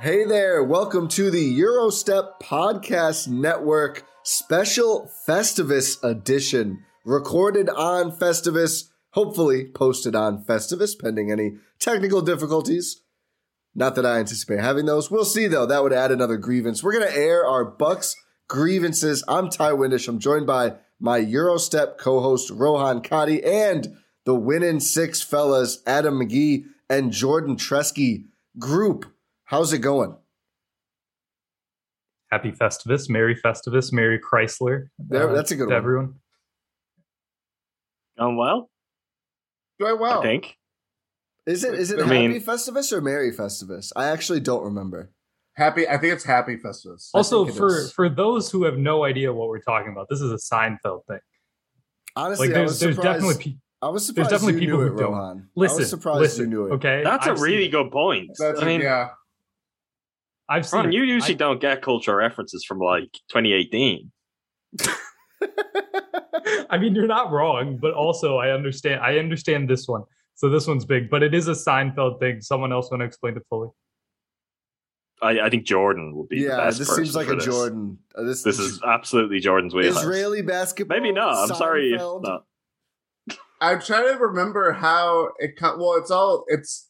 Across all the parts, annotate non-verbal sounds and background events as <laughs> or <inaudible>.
Hey there, welcome to the Eurostep Podcast Network special Festivus edition, recorded on Festivus, hopefully posted on Festivus, pending any technical difficulties. Not that I anticipate having those. We'll see though. That would add another grievance. We're gonna air our Bucks grievances. I'm Ty Windish. I'm joined by my Eurostep co-host Rohan Kadi and the winning six fellas Adam McGee and Jordan Tresky group. How's it going? Happy Festivus, Merry Festivus, Merry Chrysler. There- uh, that's a good to one. Everyone. Going well, Doing well. I think. Is it is it I Happy mean- Festivus or Merry Festivus? I actually don't remember. Happy. I think it's Happy Festivus. Also, for is. for those who have no idea what we're talking about, this is a Seinfeld thing. Honestly, Like I there's was there's definitely pe- I was surprised. there's definitely you people knew who it, don't. Rohan. listen. I was surprised listen, you knew it. Okay, That's I've a really good point. That's I mean, yeah. I've seen. Ron, you usually I- don't get cultural references from like 2018. <laughs> I mean, you're not wrong, but also I understand. I understand this one. So this one's big, but it is a Seinfeld thing. Someone else want to explain it fully? I, I think Jordan would be the yeah, best this seems like a this. Jordan. uh, this This is absolutely Jordan's wheelhouse. Israeli basketball. Maybe not. I'm sorry if not. I'm trying to remember how it. co- Well, it's all. It's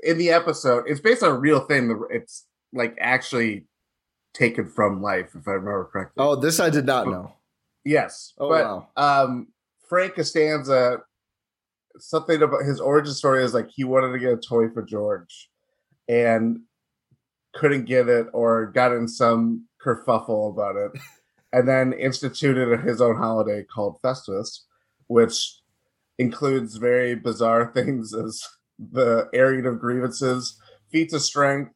in the episode. It's based on a real thing. It's like actually taken from life, if I remember correctly. Oh, this I did not know. Yes. Oh, but, wow. Um, Frank Costanza, something about his origin story is like he wanted to get a toy for George, and couldn't get it, or got in some kerfuffle about it, <laughs> and then instituted his own holiday called Festivus, which includes very bizarre <laughs> things as the airing of grievances, feats of strength,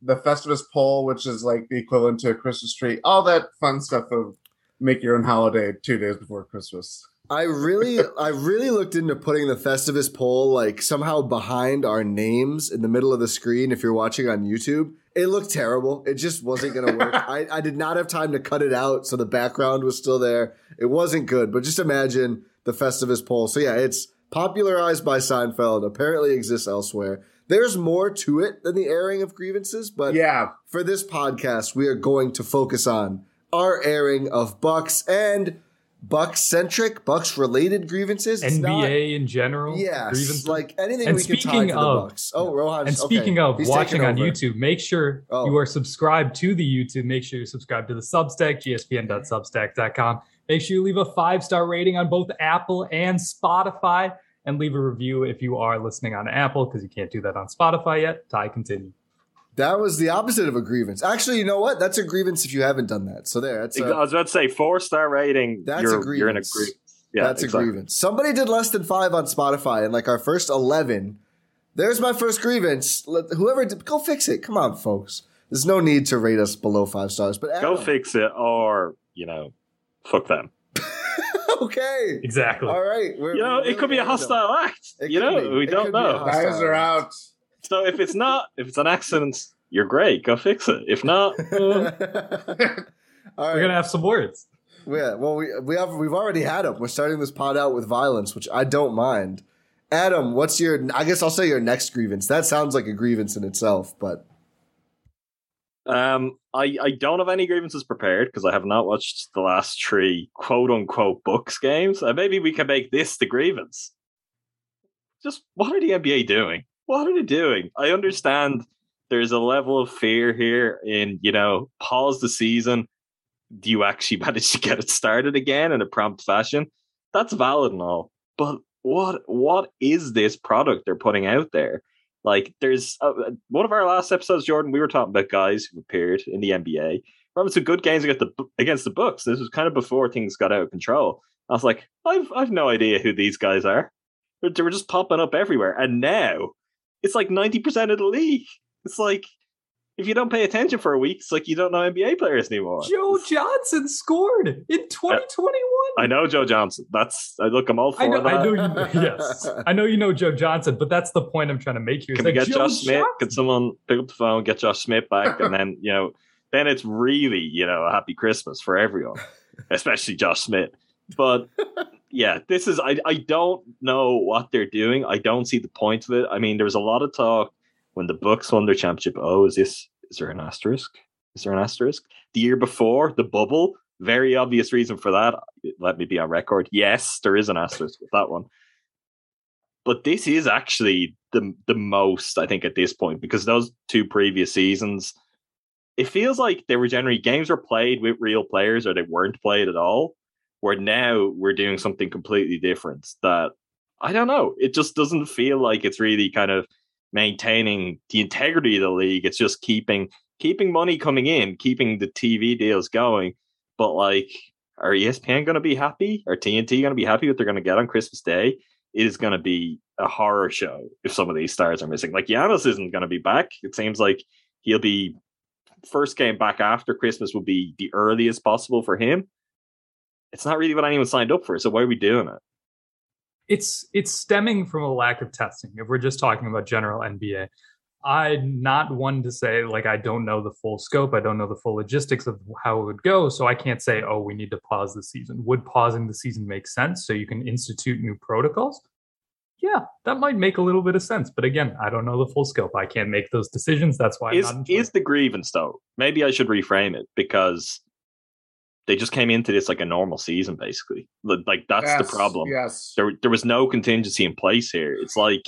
the Festivus pole, which is like the equivalent to a Christmas tree, all that fun stuff of make your own holiday two days before Christmas. I really, <laughs> I really looked into putting the Festivus pole like somehow behind our names in the middle of the screen. If you're watching on YouTube, it looked terrible. It just wasn't going to work. <laughs> I, I did not have time to cut it out, so the background was still there. It wasn't good. But just imagine the Festivus pole. So yeah, it's popularized by Seinfeld. Apparently exists elsewhere. There's more to it than the airing of grievances, but Yeah, for this podcast, we are going to focus on our airing of Bucks and Bucks centric, Bucks related grievances. It's not- NBA in general. Yeah, grievances. like anything And we can tie speaking to the Bucks. Oh, Rohan. And speaking of watching on. YouTube, make sure Oh. you are subscribed to the YouTube. Make sure you subscribe to the Substack, gspn.substack.com. Make sure you leave a five star rating on both Apple and Spotify, and leave a review if you are listening on Apple because you can't do that on Spotify yet. Ty, continue. that was the opposite of a grievance. Actually, you know what? That's a grievance if you haven't done that. So there, that's I a, was about to say four star rating. That's you're, a you're in a grievance. grievance. Yeah, that's exactly. a grievance. Somebody did less than five on Spotify, and like our first eleven. There's my first grievance. Let, whoever did, go fix it. Come on, folks. There's no need to rate us below five stars. But Go fix it, or you know, fuck them. <laughs> okay. Exactly. All right. we're- You know, it could be a really random. hostile act. It you know, be. we It don't could be a know. hostile- Guys are out. So if it's not, if it's an accident, you're great. Go fix it. If not, uh, <laughs> All We're gonna have some words. Yeah, well, we we have we've already had them. We're starting this pod out with violence, which I don't mind. Adam, what's your? I guess I'll say your next grievance. That sounds like a grievance in itself, but um, I I don't have any grievances prepared because I have not watched the last three quote unquote Bucks games. Uh, maybe we can make this the grievance. Just what are the NBA doing? What are they doing? I understand there's a level of fear here in you know pause the season. Do you actually <laughs> manage to get it started again in a prompt fashion? That's valid and all, but what what is this product they're putting out there? Like, there's uh, one of our last episodes, Jordan. We were talking about guys who appeared in the NBA. Remember some good games against the against the Bucks. This was kind of before things got out of control. I was like, I've I've no idea who these guys are. They were just popping up everywhere, and now it's like ninety percent of the league. It's like if you don't pay attention for a week, it's like you don't know NBA players anymore. Joe Johnson scored in 2021. I know Joe Johnson. That's I look. I'm all for I know, that. I know you. Yes, I know you know Joe Johnson, but that's the point I'm trying to make here. It's Can we like get Joe Josh Smith? Can someone pick up the phone, get Josh Smith back, and then <laughs> you know, then it's really you know a happy Christmas for everyone, especially Josh Smith. But yeah, this is I I don't know what they're doing. I don't see the point of it. I mean, there was a lot of talk when the Bucks won their championship. Oh, is this is there an asterisk? Is there an asterisk? The year before the bubble, very obvious reason for that. Let me be on record. Yes, there is an asterisk with that one but this is actually the the most I think at this point because those two previous seasons, it feels like they were generally games were played with real players or they weren't played at all. Where now we're doing something completely different. That I don't know. It just doesn't feel like it's really kind of maintaining the integrity of the league. It's just keeping keeping money coming in, keeping the TV deals going. But like, are ESPN going to be happy? Are TNT going to be happy what they're going to get on Christmas Day? it is going to be a horror show if some of these stars are missing. Like Giannis isn't going to be back. It seems like he'll be first game back after Christmas will be the earliest possible for him. It's not really what anyone signed up for. So why are we doing it? It's it's stemming from a lack of testing. If we're just talking about general NBA, I'm not one to say like I don't know the full scope. I don't know the full logistics of how it would go, so I can't say oh we need to pause the season. Would pausing the season make sense so you can institute new protocols? Yeah, that might make a little bit of sense. But again, I don't know the full scope. I can't make those decisions. That's why I'm Is not is the grievance though? Maybe I should reframe it because they just came into this like a normal season, basically. Like that's the problem. Yes. There there was no contingency in place here. It's like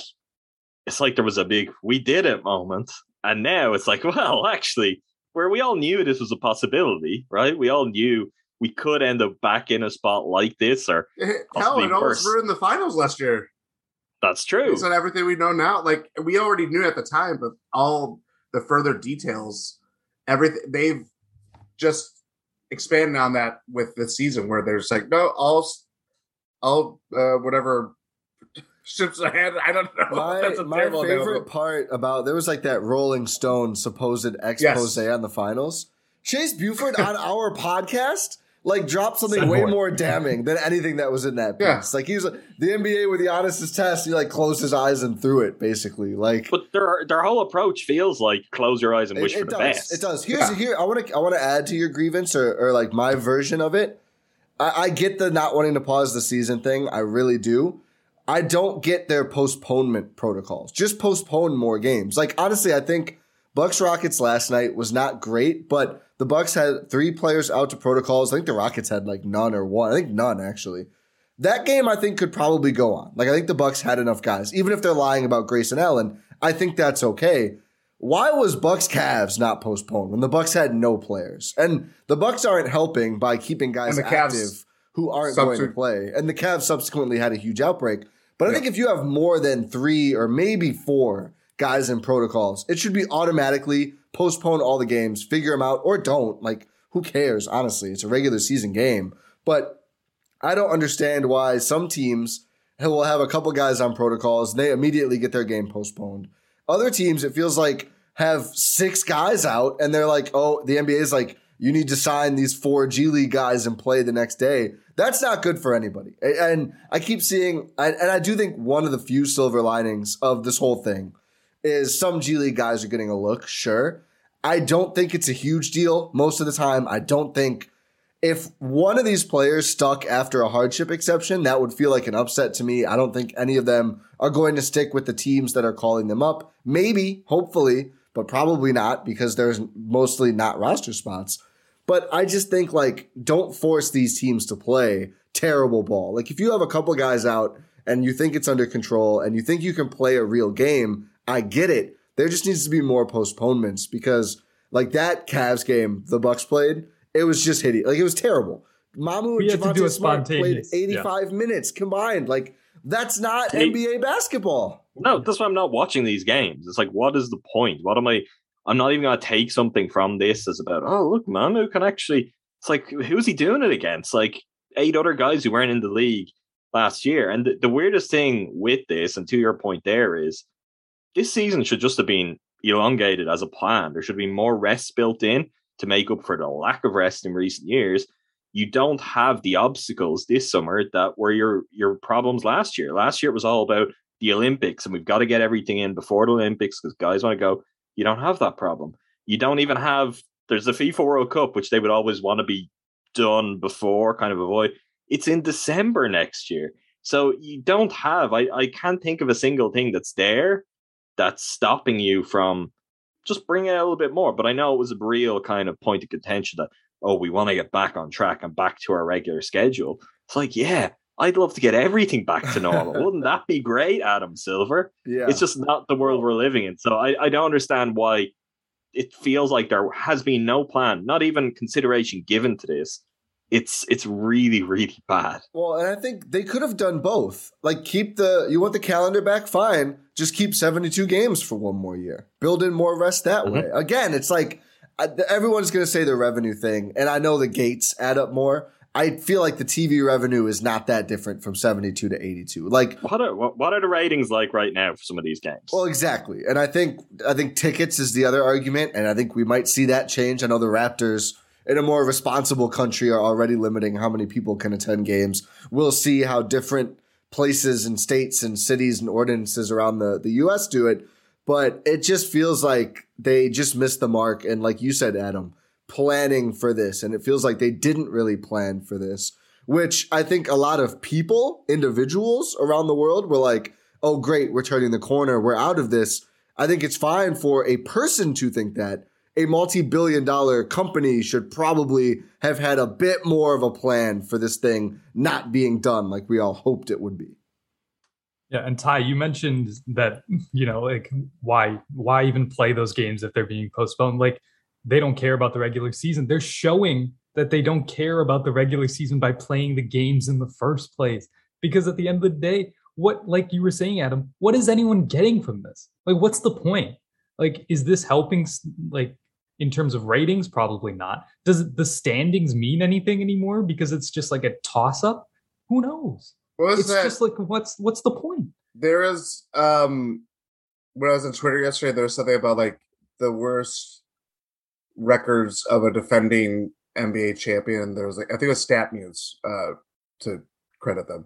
it's like there was a big we did it moment, and now it's like <laughs> well, actually, where we all knew this was a possibility, right? We all knew we could end up back in a spot like this, or <laughs> Hell, it almost ruined the finals last year. that's true. On everything we know now, like we already knew at the time, but all the further details, everything they've just expanded on that with the season, where there's like no all, all uh, whatever <laughs> ships ahead. I don't know. <laughs> my my favorite part about there was like that Rolling Stone supposed expose Yes. on the finals. Chase Buford on <laughs> our podcast like dropped something Said way more. more damning than anything that was in that piece. Yeah. Like he was the NBA with the honestest test. He like closed his eyes and threw it basically. Like But their their whole approach feels like close your eyes and wish it, for it the does. best. It does. Here's Yeah. here. I want to. I want to add to your grievance or, or like my version of it. I, I get the not wanting to pause the season thing. I really do. I don't get their postponement protocols. Just postpone more games. Like honestly, I think Bucks Rockets last night was not great, but the Bucks had three players out to protocols. I think the Rockets had like none or one. I think none actually. That game I think could probably go on. Like I think the Bucks had enough guys. Even if they're lying about Grayson Allen, I think that's okay. Why was Bucks Cavs not postponed when the Bucks had no players? And the Bucks aren't helping by keeping guys And the Cavs active who aren't going to play. And the Cavs subsequently had a huge outbreak. But I think if you have more than three or maybe four guys in protocols, it should be automatically postpone all the games, figure them out, or don't. Like, who cares? Honestly, it's a regular season game. But I don't understand why some teams will have a couple guys on protocols and they immediately get their game postponed. Other teams, it feels like, have six guys out and they're like, oh, the NBA is like, you need to sign these four G League guys and play the next day. That's not good for anybody. And I keep seeing, and and I do think one of the few silver linings of this whole thing is some G League guys are getting a look, sure. I don't think it's a huge deal most of the time. I don't think if one of these players stuck after a hardship exception, that would feel like an upset to me. I don't think any of them are going to stick with the teams that are calling them up. Maybe, hopefully, but probably not because there's mostly not roster spots. But I just think like don't force these teams to play terrible ball. Like if you have a couple guys out and you think it's under control and you think you can play a real game, I get it. There just needs to be more postponements because like that Cavs game the Bucks played, it was just hideous. Like it was terrible. Mamu and had Javonte Smart played spontaneous, yeah. 85 minutes combined. Like that's not Hey. NBA basketball. No, that's why I'm not watching these games. It's like, what is the point? What am I? I'm not even going to take something from this as about, oh, look, Mamu can actually. It's like, who's he doing it against? Like eight other guys who weren't in the league last year. And the, the weirdest thing with this, and to your point there, is this season should just have been elongated as a plan. There should be more rest built in to make up for the lack of rest in recent years. You don't have the obstacles this summer that were your your problems last year. Last year it was all about the Olympics, and we've got to get everything in before the Olympics because guys want to go. You don't have that problem. You don't even have. There's the FIFA World Cup, which they would always want to be done before, kind of avoid. It's in December next year, so you don't have. I I can't think of a single thing that's there that's stopping you from just bringing it a little bit more. But I know it was a real kind of point of contention that oh, we want to get back on track and back to our regular schedule. It's like, yeah, I'd love to get everything back to normal. <laughs> Wouldn't that be great, Adam Silver? Yeah. It's just not the world we're living in. So I, I don't understand why it feels like there has been no plan, not even consideration given to this. It's it's really, really bad. Well, and I think they could have done both. Like keep the you want the calendar back, fine. Just keep 72 games for one more year. Build in more rest that Mhm. way. Again, it's like everyone's going to say the revenue thing, and I know the gates add up more. I feel like the TV revenue is not that different from 72 to 82. Like What are what are the ratings like right now for some of these games? well, exactly. And I think I think tickets is the other argument, and I think we might see that change. I know the Raptors in a more responsible country are already limiting how many people can attend games. We'll see how different places and states and cities and ordinances around the, the US do it. But it just feels like they just missed the mark. And like you said, Adam, planning for this. And it feels like they didn't really plan for this, which I think a lot of people, individuals around the world were like, oh, great, we're turning the corner, we're out of this. I think it's fine for a person to think that. A multi billion dollar company should probably have had a bit more of a plan for this thing not being done like we all hoped it would be. Yeah, and Ty, you mentioned that you know, like why why even play those games if they're being postponed? Like they don't care about the regular season. They're showing that they don't care about the regular season by playing the games in the first place. Because at the end of the day, what like you were saying, Adam, what is anyone getting from this? Like, what's the point? Like, is this helping? Like, in terms of ratings, probably not. Does the standings mean anything anymore? Because it's just like a toss up. Who knows? What It's that? just like what's what's the point? there is um when I was on Twitter yesterday, there was something about like the worst records of a defending NBA champion. There was like I think it was StatMuse, uh, to credit them,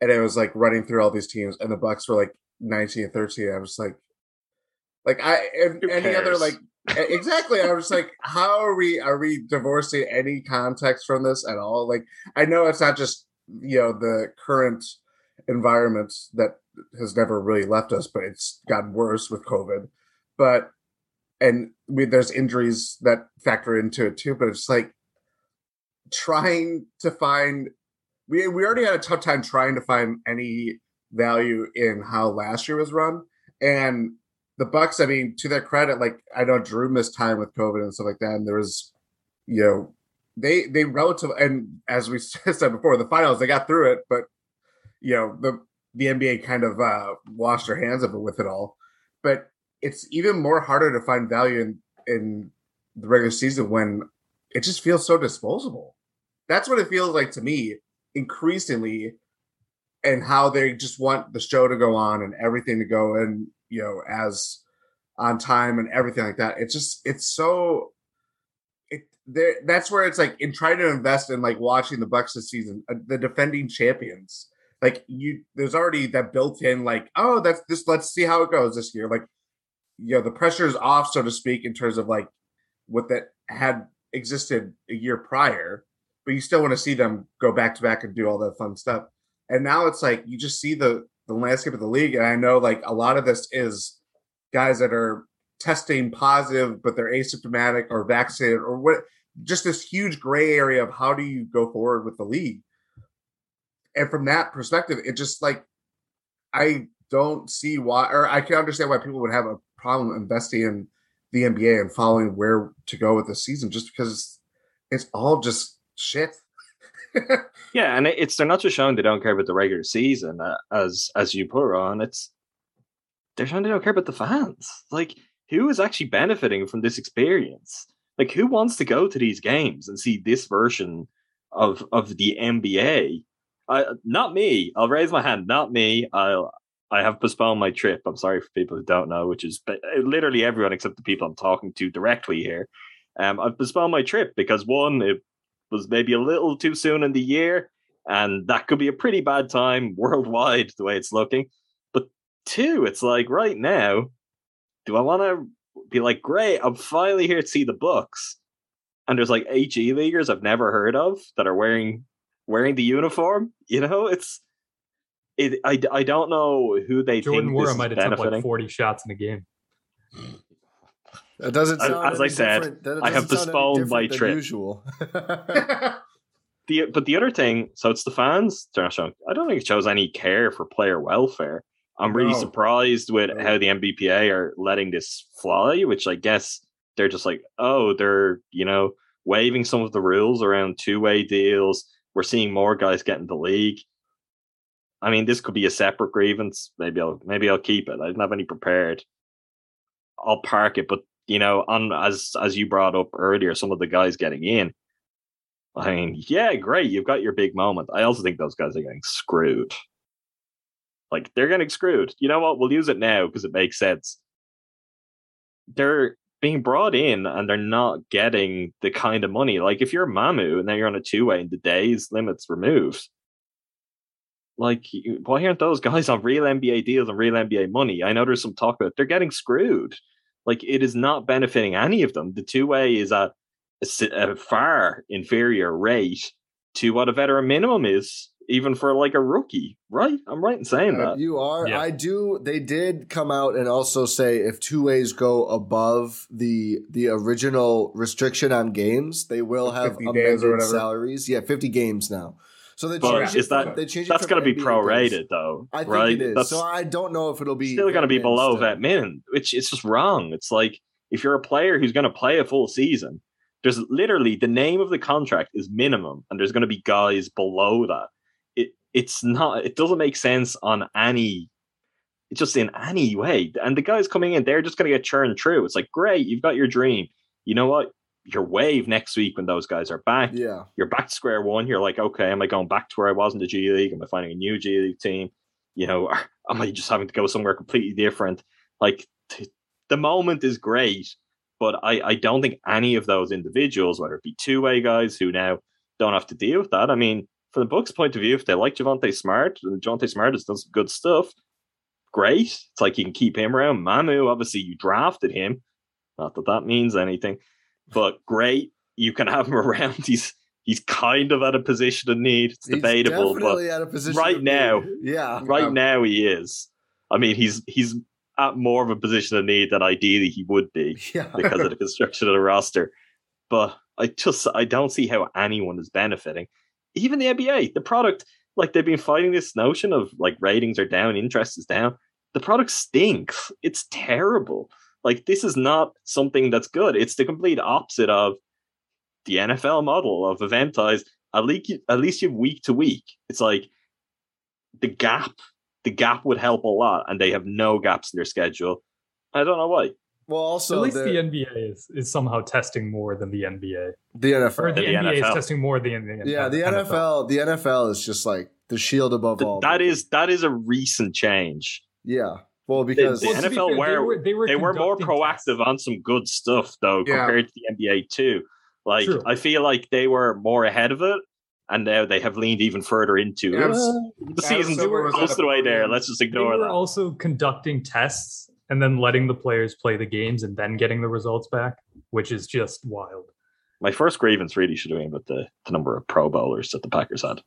and it was like running through all these teams, and the Bucks were like nineteen and thirteen. I was like, like I and any other like exactly. I was like, <laughs> how are we are we divorcing any context from this at all? Like I know it's not just you know the current environment that has never really left us, but it's gotten worse with COVID. But and we there's injuries that factor into it too. But it's like trying to find we we already had a tough time trying to find any value in how last year was run. And the Bucks, I mean, to their credit, like I know Jrue missed time with COVID and stuff like that, and there was, you know, they they relative and as we <laughs> said before, the finals they got through it, but you know the the NBA kind of uh, washed their hands of it with it all. But it's even more harder to find value in in the regular season when it just feels so disposable. That's what it feels like to me increasingly, and how they just want the show to go on and everything to go and you know as on time and everything like that. It's just it's so it there that's where it's like in trying to invest in like watching the Bucks this season, uh, the defending champions. Like you, there's already that built-in like, oh, that's this. Let's see how it goes this year. Like, you know, the pressure is off, so to speak, in terms of like what that had existed a year prior, but you still want to see them go back to back and do all that fun stuff. And now it's like you just see the the landscape of the league, and I know like a lot of this is guys that are testing positive, but they're asymptomatic or vaccinated or what. Just this huge gray area of how do you go forward with the league. And from that perspective, it just like I don't see why, or I can understand why people would have a problem investing in the NBA and following where to go with the season, just because it's, all just shit. <laughs> Yeah, and it's they're not just showing they don't care about the regular season, uh, as as you put on. It's they're showing they don't care about the fans. Like, who is actually benefiting from this experience? Like, who wants to go to these games and see this version of of the NBA? I, not me. I'll raise my hand. Not me. I'll. I have postponed my trip. I'm sorry for people who don't know, which is literally everyone except the people I'm talking to directly here. Um, I've postponed my trip because one, it was maybe a little too soon in the year, and that could be a pretty bad time <laughs> worldwide the way it's looking. But two, it's like right now, do I want to be like, great, I'm finally here to see the Bucks, and there's like G leaguers I've never heard of that are wearing wearing the uniform. <laughs> You know, it's it. I, I don't know who they Jordan think Wara might have took benefiting. like 40 shots in a game. That doesn't As- sound as I said, I have postponed my trip. Usual. <laughs> the but the other thing, so it's the fans. they're not showing- I don't think it shows any care for player welfare. I'm really No. surprised with No. how the NBPA are letting this fly, which I guess they're just like, oh, they're you know waiving some of the rules around two way deals. We're seeing more guys get in the league. I mean, this could be a separate grievance. Maybe I'll maybe I'll keep it. I didn't have any prepared. I'll park it, but you know, on as as you brought up earlier, some of the guys getting in. I mean, yeah, great. You've got your big moment. I also think those guys are getting screwed. Like they're getting screwed. You know what? We'll use it now because it makes sense. They're being brought in and they're not getting the kind of money. Like if you're Mamu and now you're on a two way and the days limits removed, like why aren't those guys on real NBA deals and real NBA money? I know there's some talk about they're getting screwed. Like it is not benefiting any of them. The two way is at a a far inferior rate to what a veteran minimum is, even for like a rookie, right? I'm right in saying that. You are. Yeah. I do. They did come out and also say if two ways go above the the original restriction on games, they will have 50 amended salaries. Yeah, fifty games now. So they But changed is that- they changed That's going to be prorated, though, I think right? it is. That's so I don't know if it'll be still going to be below still. vet min, which is just wrong. It's like if you're a player who's going to play a full season, there's literally the name of the contract is minimum, and there's going to be guys below that. It it's not. It doesn't make sense on any. It's just in any way, and the guys coming in, they're just going to get churned through. It's like great, you've got your dream. You know what? Your wave next week when those guys are back Yeah, you're back to square one. You're like, okay, am I going back to where I was in the G League? Am I finding a new G League team? You know, or <laughs> am I just having to go somewhere completely different? Like, t- the moment is great, but I, I don't think any of those individuals, whether it be two way guys who now don't have to deal with that. I mean, from the Bucks' point of view, if they like Javonte Smart, and Javonte Smart has done some good stuff, great. It's like you can keep him around. Manu, obviously, you drafted him. Not that that means anything, but great. You can have him <laughs> around. He's he's kind of at a position of need. It's He's debatable, but at a position right of now- need. yeah, right Yeah. now he is. I mean, he's he's at more of a position of need than ideally he would be <laughs> yeah. because of the construction of the roster. But I just I don't see how anyone is benefiting. Even the NBA, the product, like they've been fighting this notion of like ratings are down, interest is down. The product stinks. It's terrible. Like this is not something that's good. It's the complete opposite of the NFL model of eventize. At least you, at least you have week to week. It's like the gap. The gap would help a lot, and they have no gaps in their schedule. I don't know why. Well, also At least the, the NFL is, is somehow testing more than the NBA. the Or NFL. the, The NBA is testing more than the NBA yeah, the NFL. The NFL is just like the shield above Th- all. that is that is a recent change. yeah. Well, because the Well, to be NFL fair, were- they were, they were, They were more conducting tests. proactive on some good stuff though Yeah. compared to the NBA too. Like True. I feel like they were more ahead of it, and now they have leaned even further into Adam- it. The Adam season's Silver was most at of the way there. Let's just They were that. also conducting tests and then letting the players play the games and then getting the results back, which is just wild. My first grievance really should have been with the, the number of Pro Bowlers that the Packers had.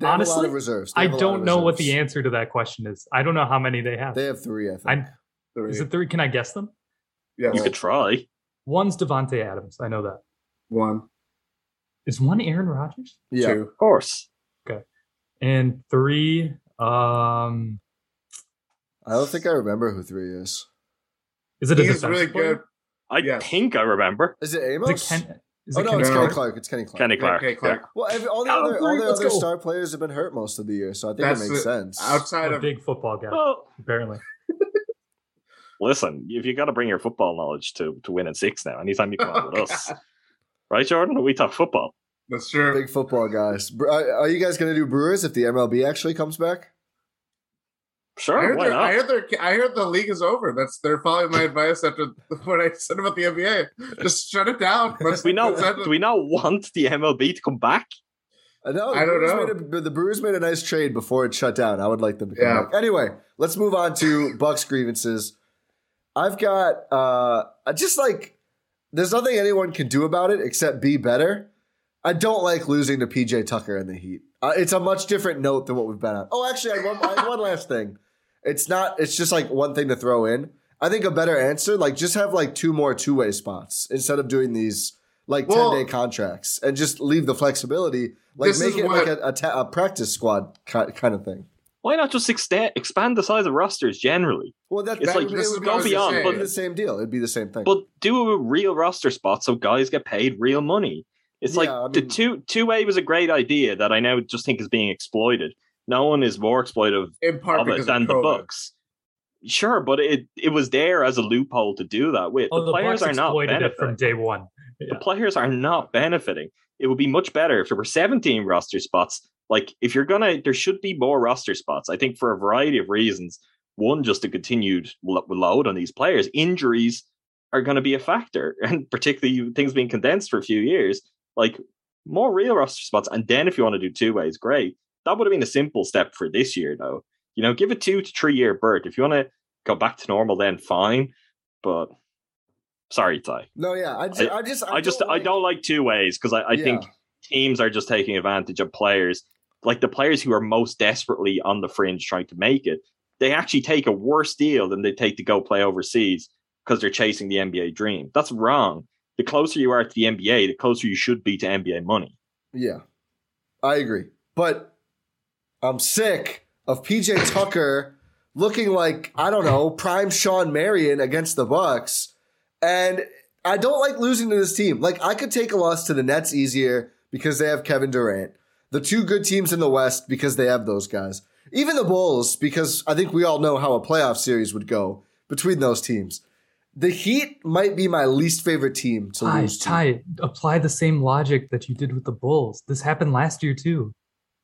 They have a lot Honestly, of reserves. They I have don't of know what the answer to that question is. I don't know how many they have. They have three, I think. I, Three. is it three? Can I guess them? Yeah. You could try. One's Davante Adams. I know that. one, Is one Aaron Rodgers? yeah. two. Of course. Okay. And three, um, I don't think I remember who three is. is it a He's defensive really player? good. I Yes. think I remember. Is it Amos? it Ken? Is oh it no, Kenny it's No. Kenny Clark? Clark. It's Kenny Clark. Kenny Clark. Okay, Clark. Well, every, all the Count other, all the other go. star players have been hurt most of the year, so I think That's it makes the- sense. Outside A of big football guy, Well, apparently. <laughs> listen, if you got to bring your football knowledge to to win in six now, anytime you come on <laughs> with us, God. right, Jordan? We talk football. that's true. Big football guys. Are are you guys going to do Brewers if the MLB actually comes back? I Sure, heard, why their- I not? heard their, I heard the league is over. That's they're following my advice after <laughs> what I said about the NBA. Just shut it down. <laughs> Let's, We know. let's. Do we not want the MLB to come back? I know. I don't Brewers know. Made a, the Brewers made a nice trade before it shut down. I would like them to come Yeah. back. Anyway, let's move on to Bucks grievances. I've got uh I just like there's nothing anyone can do about it except be better. I don't like losing to PJ Tucker and the Heat. Uh, it's a much different note than what we've been on. Oh, actually, I have one, I have one <laughs> last thing. It's not. It's just like one thing to throw in. I think a better answer, like just have like two more two way spots instead of doing these like Well- ten day contracts and just leave the flexibility. Like make it what- like a, a, ta- a practice squad ki- kind of thing. Why not just extend, expand the size of rosters generally? Well, that's It's that like, would- this would go beyond, saying. it'd be the same deal. It'd be the same thing. But do a real roster spot so guys get paid real money. It's like Yeah, I the two two way was a great idea that I now just think is being exploited. No one is more exploitive in part of it than of the Bucks. Sure, but it it was there as a loophole to do that with. Oh, the the players are not exploited it benefiting. from day one. the players are not benefiting. It would be much better if there were 17 roster spots. Like if you're gonna, there should be more roster spots. I think for a variety of reasons. One, just a continued load on these players. Injuries are going to be a factor, <laughs> and particularly things being condensed for a few years. Like more real roster spots, and then if you want to do two ways, great. That would have been a simple step for this year, though. You know, give a two to three year berth. If you want to go back to normal, then fine. But sorry, Ty. no, yeah, I just, I, just, I, just don't I like- don't like two ways because I, I think teams are just taking advantage of players like the players who are most desperately on the fringe trying to make it. They actually take a worse deal than they take to go play overseas because they're chasing the NBA dream. That's wrong. The closer you are to the NBA, the closer you should be to NBA money. Yeah, I agree. But I'm sick of PJ Tucker looking like I don't know prime Shawn Marion against the Bucks, and I don't like losing to this team. Like I could take a loss to the Nets easier because they have Kevin Durant. The two good teams in the West because they have those guys. Even the Bulls because I think we all know how a playoff series would go between those teams. The Heat might be my least favorite team to Ty, lose to. Ty, apply the same logic that you did with the Bulls. This happened last year too.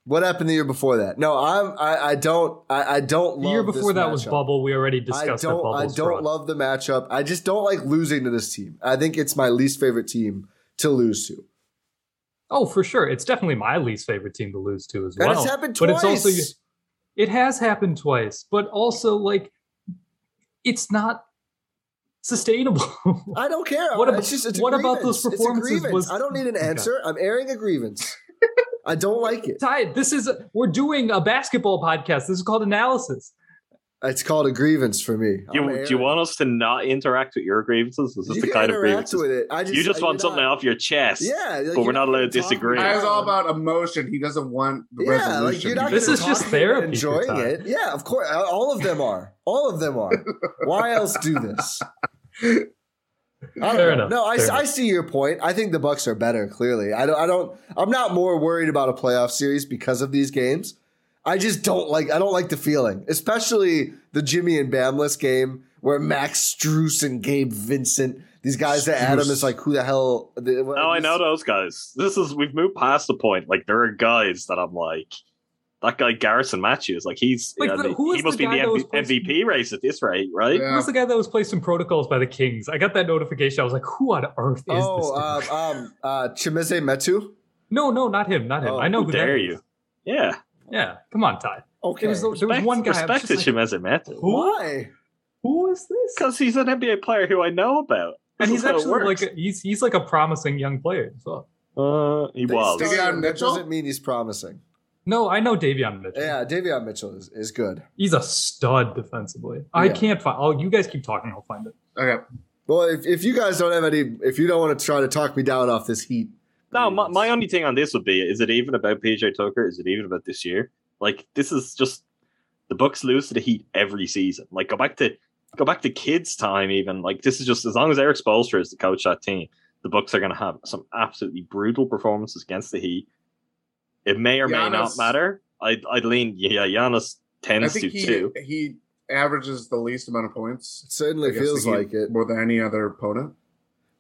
What happened the year before that? No, I'm I, I don't I, I don't The love year before that was bubble. We already discussed that don't. I don't love the matchup. I just don't like losing to this team. I think it's my least favorite team to lose to. Oh, for sure. It's definitely my least favorite team to lose to as And well. it's happened But it's also twice. it has happened twice, but also like it's not sustainable. I don't care. <laughs> What it's about- just it's what about those It's performances was- I don't need an Okay. answer. I'm airing a grievance. I don't like it. Ty, this is we're doing a basketball podcast. This is called analysis. It's called a grievance for me. Do you, do you want us to not interact with your grievances? Is this You the kind of interact grievances? with it. I just, you just I- want something not- off your chest. Yeah, like, but we're not allowed to disagree. me Guy is all about emotion. He doesn't want the Yeah, resolution. like you're not This is just talk therapy Enjoying Ty. it, yeah. Of course, all of them are. All of them are. Why else do this? <laughs> I Fair know. enough. No, I, Fair I enough. see your point. I think the Bucks are better. Clearly, I don't. I don't. I'm not more worried about a playoff series because of these games. I just don't like. I don't like the feeling, especially the Jimmy and Bamless game where Max Strus and Gabe Vincent. These guys that Adam is like, who the hell? Oh, I know those guys. This is we've moved past the point. Like there are guys that I'm like, that guy Garrison Matthews, like he's Like, you know, the- the- who he must the be in guy the that was MV- supposed to- MVP race at this rate, right? Yeah. Who was the guy that was placed in protocols by the Kings? I got that notification. I was like, who on earth is oh, this? dude? um, um, uh, Chimezie Metu. no, no, not him, not him. Oh, I know How who dare that you? is. Yeah, Yeah, come on, Ty. Okay. There was, there was one guy. I respect to like, Chimezie Metu? Why? Who is this? because he's an NBA player who I know about, And he's is how it actually like a, he's he's like a promising young player. So uh, he They was. started That Mitchell? doesn't mean he's promising. No, I know Davion Mitchell. Yeah, Davion Mitchell is, is good. He's a stud defensively. I can't find. Oh, you guys keep talking. I'll find it. Okay. Well, if, if you guys don't have any, if you don't want to try to talk me down off this heat, No, my, my only thing on this would be: is it even about PJ Tucker? Is it even about this year? Like, this is just the Bucks lose to the Heat every season. Like, go back to go back to kids' time. Even like this is just as long as Erik Spoelstra is the coach of that team, the Bucks are going to have some absolutely brutal performances against the Heat. It may or may not matter. I'd I'd lean yeah. Giannis I tends think to he too. he averages the least amount of points. it certainly feels the like it. more than any other opponent.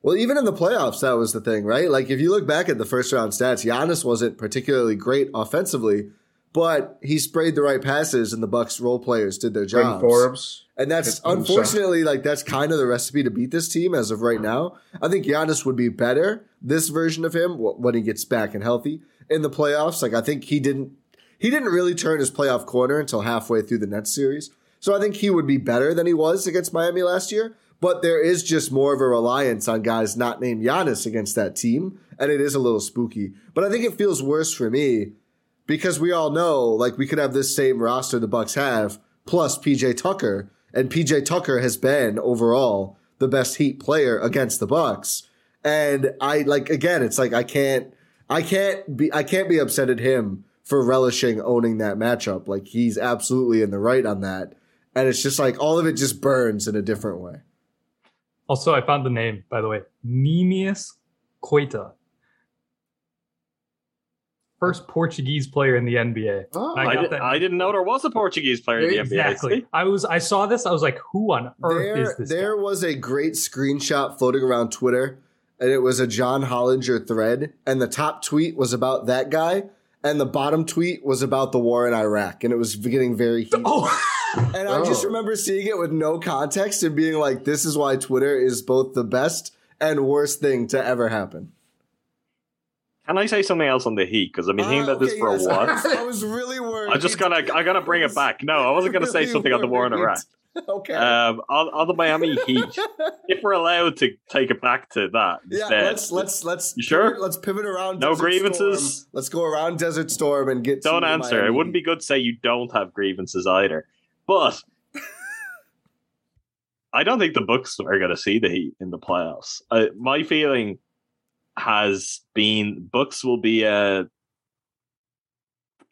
Well, even in the playoffs, that was the thing, right? Like if you look back at the first round stats, Giannis wasn't particularly great offensively, but he sprayed the right passes, and the Bucks role players did their Bryn jobs. Forbes. And that's Hit some unfortunately like that's kind of the recipe to beat this team as of right now. I think Giannis would be better this version of him when he gets back and healthy in the playoffs. Like I think he didn't he didn't really turn his playoff corner until halfway through the Nets series. So I think he would be better than he was against Miami last year. But there is just more of a reliance on guys not named Giannis against that team, and it is a little spooky. But I think it feels worse for me because we all know like we could have this same roster the Bucks have plus PJ Tucker and PJ Tucker has been overall the best Heat player against the Bucks. And I like again, it's like I can't, I can't be, I can't be upset at him for relishing owning that matchup. Like he's absolutely in the right on that, and it's just like all of it just burns in a different way. Also, I found the name by the way. Neemias Queta. First oh. Portuguese player in the NBA. Oh, I I, did, I didn't know there was a Portuguese player in the NBA. Exactly. I was I saw this. I was like, who on earth There, is this? there guy? was a great screenshot floating around Twitter, and it was a John Hollinger thread, and the top tweet was about that guy, and the bottom tweet was about the war in Iraq, and it was getting very heated. Oh, <laughs> And I just Oh. remember seeing it with no context and being like, this is why Twitter is both the best and worst thing to ever happen. Can I say something else on the Heat? Because I've been thinking Ah, about this for yes, a I while. was, <laughs> I was really worried. I'm just gonna I gotta bring it back. No, I wasn't gonna <laughs> say Really something on the war in. Iraq. <laughs> Okay. Um, on, on the Miami Heat, <laughs> if we're allowed to take it back to that yeah, instead, let's let's let's You sure? pivot- let's pivot around. No Desert grievances? Storm. Let's go around Desert Storm and get. don't answer. Miami It wouldn't be good to say you don't have grievances either. But <laughs> I don't think the Bucks are going to see the Heat in the playoffs. Uh, my feeling has been Bucks will be uh,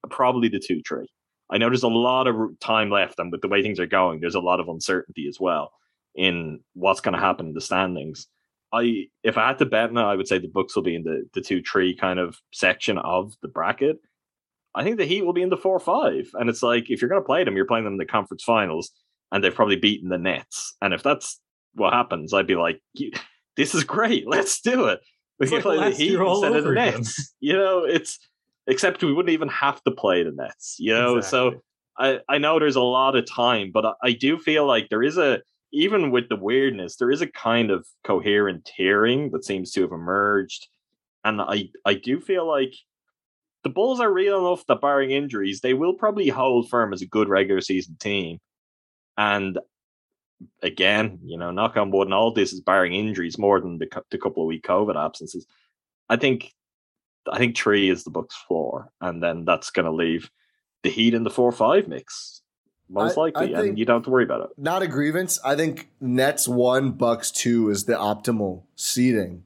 probably the two tree. I know there's a lot of time left, and with the way things are going, there's a lot of uncertainty as well in what's going to happen in the standings. I, if I had to bet now, I would say the Bucks will be in the the two tree kind of section of the bracket. I think the Heat will be in the four five, and it's like if you're going to play them, you're playing them in the conference finals, and they've probably beaten the Nets. And if that's what happens, I'd be like, "This is great, <laughs> let's do it." We It's can like play the Heat all instead of the again. Nets. <laughs> You know, it's except we wouldn't even have to play the Nets. You know, so I I know there's a lot of time, but I, I do feel like there is a even with the weirdness, there is a kind of coherent tiering that seems to have emerged, and I I do feel like the Bulls are real enough that barring injuries, they will probably hold firm as a good regular season team. And again, you know, knock on wood, and all this is barring injuries more than the, the couple of week COVID absences. I think, I think three is the Bucks floor, and then that's going to leave the Heat in the four five mix most I- I likely, think- and you don't have to worry about it. Not a grievance. I think Nets one, Bucks two is the optimal seeding.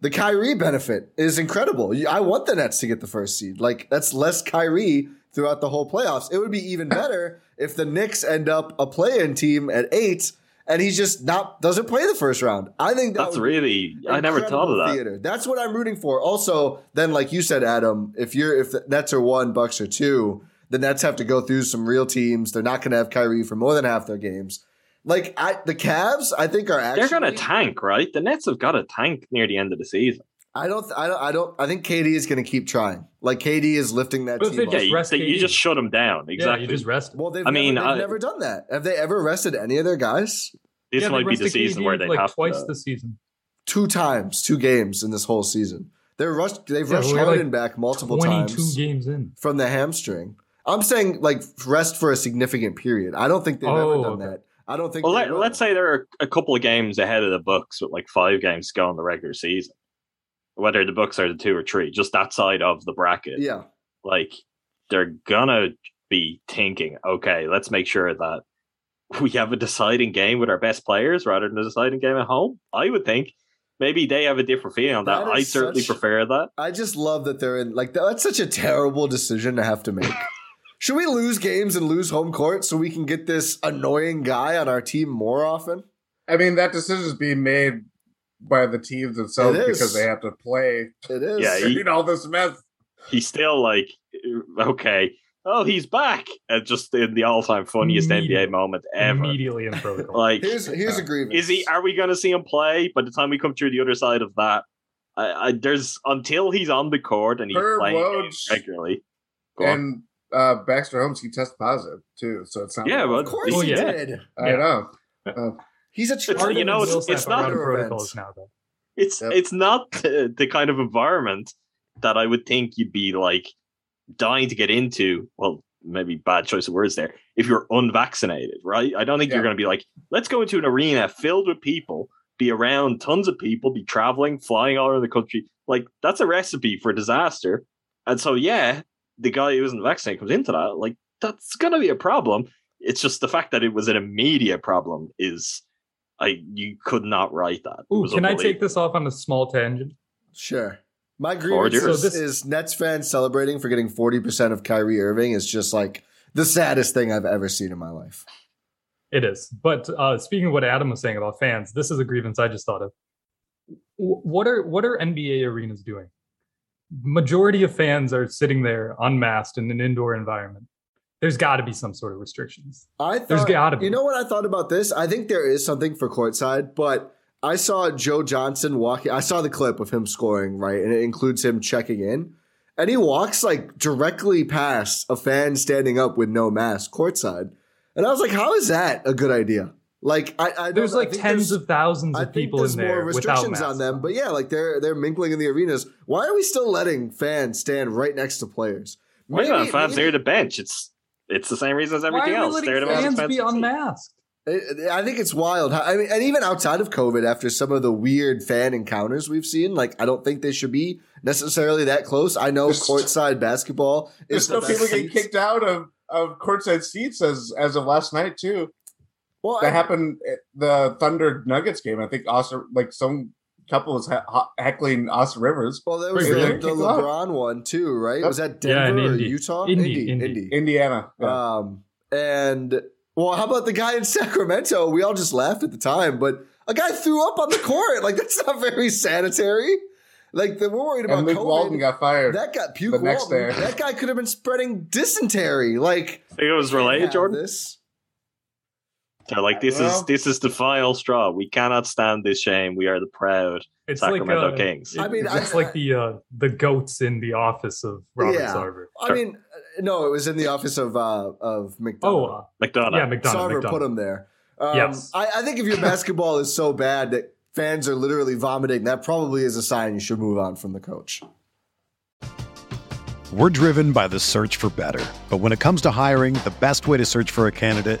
The Kyrie benefit is incredible. I want the Nets to get the first seed. Like that's less Kyrie throughout the whole playoffs. It would be even <coughs> better if the Knicks end up a play-in team at eight and he just not doesn't play the first round. I think that That's really I never thought of that. Theater. That's what I'm rooting for. Also, then like you said, Adam, if you're if the Nets are one, Bucks are two, the Nets have to go through some real teams. They're not going to have Kyrie for more than half their games. Like I, the Cavs, I think are actually They're going to tank, right? The Nets have got to tank near the end of the season. I don't. I don't. I don't. I think KD is going to keep trying. Like KD is lifting that But if team. they. Yeah, you, rest you just shut him down. Yeah, Exactly. you just rest. well, they've I never, mean, they've I- never done that. Have they ever rested any of their guys? this yeah, might be the season KD where they like have twice to. this season. Two times, two games in this whole season. They're rushed. They've Yeah, rushed we're like Harden back multiple Twenty-two times games in. from the hamstring. I'm saying like rest for a significant period. I don't think they've Oh, ever done okay. that. I don't think. Well, they let, let's say there are a couple of games ahead of the Bucks with like five games to go in the regular season. Whether the Bucks are the two or three, just that side of the bracket, Yeah. like they're gonna be thinking, okay, let's make sure that <laughs> we have a deciding game with our best players rather than a deciding game at home. I would think maybe they have a different feeling on that. That I certainly such- prefer that. I just love that they're in. Like that's such a terrible decision to have to make. <laughs> Should we lose games and lose home court so we can get this annoying guy on our team more often? I mean, that decision is being made by the teams themselves because they have to play It is. Yeah, he- in all this mess. He's still like, okay, oh, he's back, and just in the all-time funniest NBA moment ever. Immediately in protocol. <laughs> Like, here's here's a grievance. is he? Are we going to see him play? By the time we come through the other side of that, I, I there's until he's on the court and he's Per playing Woj games regularly. Go on. And uh, Baxter Holmes, he tested positive too, so it's not. Yeah, Of course Oh, he yeah. did. I Yeah. know. Uh, He's a It's- charter you know, it's- it's not- Run protocols event. now though. It's Yep. it's not the, the kind of environment that I would think you'd be like dying to get into. Well, maybe bad choice of words there. If you're unvaccinated, right? I don't think you're going to be like, let's go into an arena filled with people, be around tons of people, be traveling, flying all over the country. Like that's a recipe for disaster. And so, yeah, the guy who isn't vaccinated comes into that. Like that's going to be a problem. It's just the fact that it was an immediate problem is. I you could not write that. Ooh, can I take this off on a small tangent? Sure. My grievance yours. is, So this- is Nets fans celebrating for getting 40% of Kyrie Irving is just like the saddest thing I've ever seen in my life. It is. But uh, speaking of what Adam was saying about fans, this is a grievance I just thought of. W- What are what are NBA arenas doing? Majority of fans are sitting there unmasked in an indoor environment. There's got to be some sort of restrictions. I thought, There's gotta be. You know what I thought about this? I think there is something for courtside, but I saw Joe Johnson walking. I saw the clip of him scoring, right? And it includes him checking in. And he walks like directly past a fan standing up with no mask courtside. And I was like, how is that a good idea? Like, I, I There's don't- I like think tends there's- of thousands I of think people there's in there more without restrictions masks on them, but yeah, like they're they're mingling in the arenas. Why are we still letting fans stand right next to players? Why not Maybe- fans maybe- near the bench? It's it's the same reason as everything Why are else. letting They're the most fans be unmasked? I I think it's wild. I mean, and even outside of COVID, after some of the weird fan encounters we've seen, like I don't think they should be necessarily that close. I know There's- courtside basketball there's is still the people getting kicked out of of courtside seats as as of last night too. Well, That I- happened at the Thunder Nuggets game. I think also like some couple was he- heckling us Rivers, well, there was Wait, the, the Kicked out? LeBron one too, right? Was that Yeah, in Denver or Utah? Indy, Indy. Indy. Indiana. Yeah. Um, and well, how about the guy in <laughs> Sacramento? We all just laughed at the time, but a guy threw up on the court. Like that's not very sanitary. Like the, we're worried about and Luke COVID. Walton got fired. that got puke the next Walton. day. That guy could have been spreading dysentery. Like I think it was related, have Jordan. This. They're like, this Well- is this is the final straw. We cannot stand this shame. We are the proud It's Sacramento like uh, Kings. it- I mean, it's I- like the uh, the goats in the office of Robert Yeah. Sarver. I mean, uh, no, it was in the office of uh, of Oh, McDonald. uh, McDonough. yeah, McDonough. Sarver McDonough. put him there. Um, Yes. I, I think if your basketball is so bad that fans are literally vomiting, that probably is a sign you should move on from the coach. We're driven by the search for better. But when it comes to hiring, the best way to search for a candidate